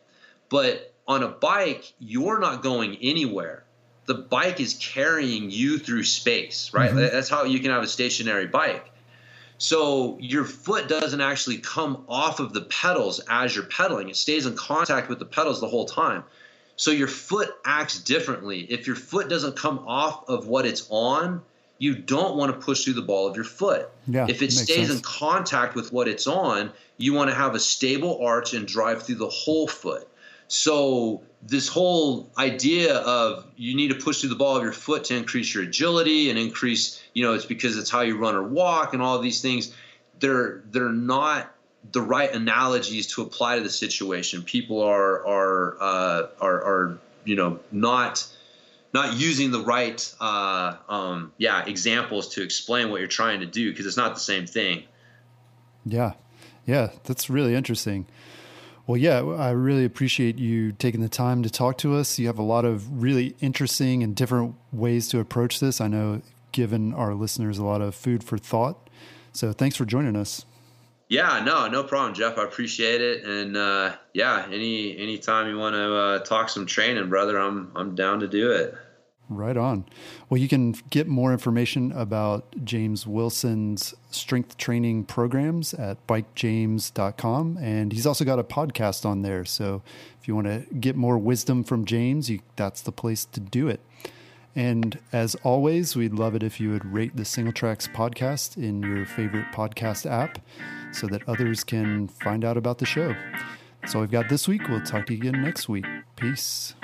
But on a bike, you're not going anywhere. The bike is carrying you through space, right? Mm-hmm. That's how you can have a stationary bike. So your foot doesn't actually come off of the pedals as you're pedaling. It stays in contact with the pedals the whole time. So your foot acts differently. If your foot doesn't come off of what it's on, you don't want to push through the ball of your foot. Yeah, if it stays sense. in contact with what it's on, you want to have a stable arch and drive through the whole foot. So this whole idea of you need to push through the ball of your foot to increase your agility and increase, you know, it's because it's how you run or walk and all these things. They're they're not the right analogies to apply to the situation. People are are uh, are, are you know not not using the right uh, um, yeah examples to explain what you're trying to do because it's not the same thing. Yeah, yeah, that's really interesting. Well, yeah, I really appreciate you taking the time to talk to us. You have a lot of really interesting and different ways to approach this. I know given our listeners a lot of food for thought. So thanks for joining us. Yeah, no, no problem, Jeff. I appreciate it, and uh, yeah, any anytime you want to uh, talk some training, brother, I'm I'm down to do it. Right on. Well, you can get more information about James Wilson's strength training programs at bikejames.com. And he's also got a podcast on there. So if you want to get more wisdom from James, you, that's the place to do it. And as always, we'd love it if you would rate the Singletracks podcast in your favorite podcast app so that others can find out about the show. That's all we've got this week. We'll talk to you again next week. Peace.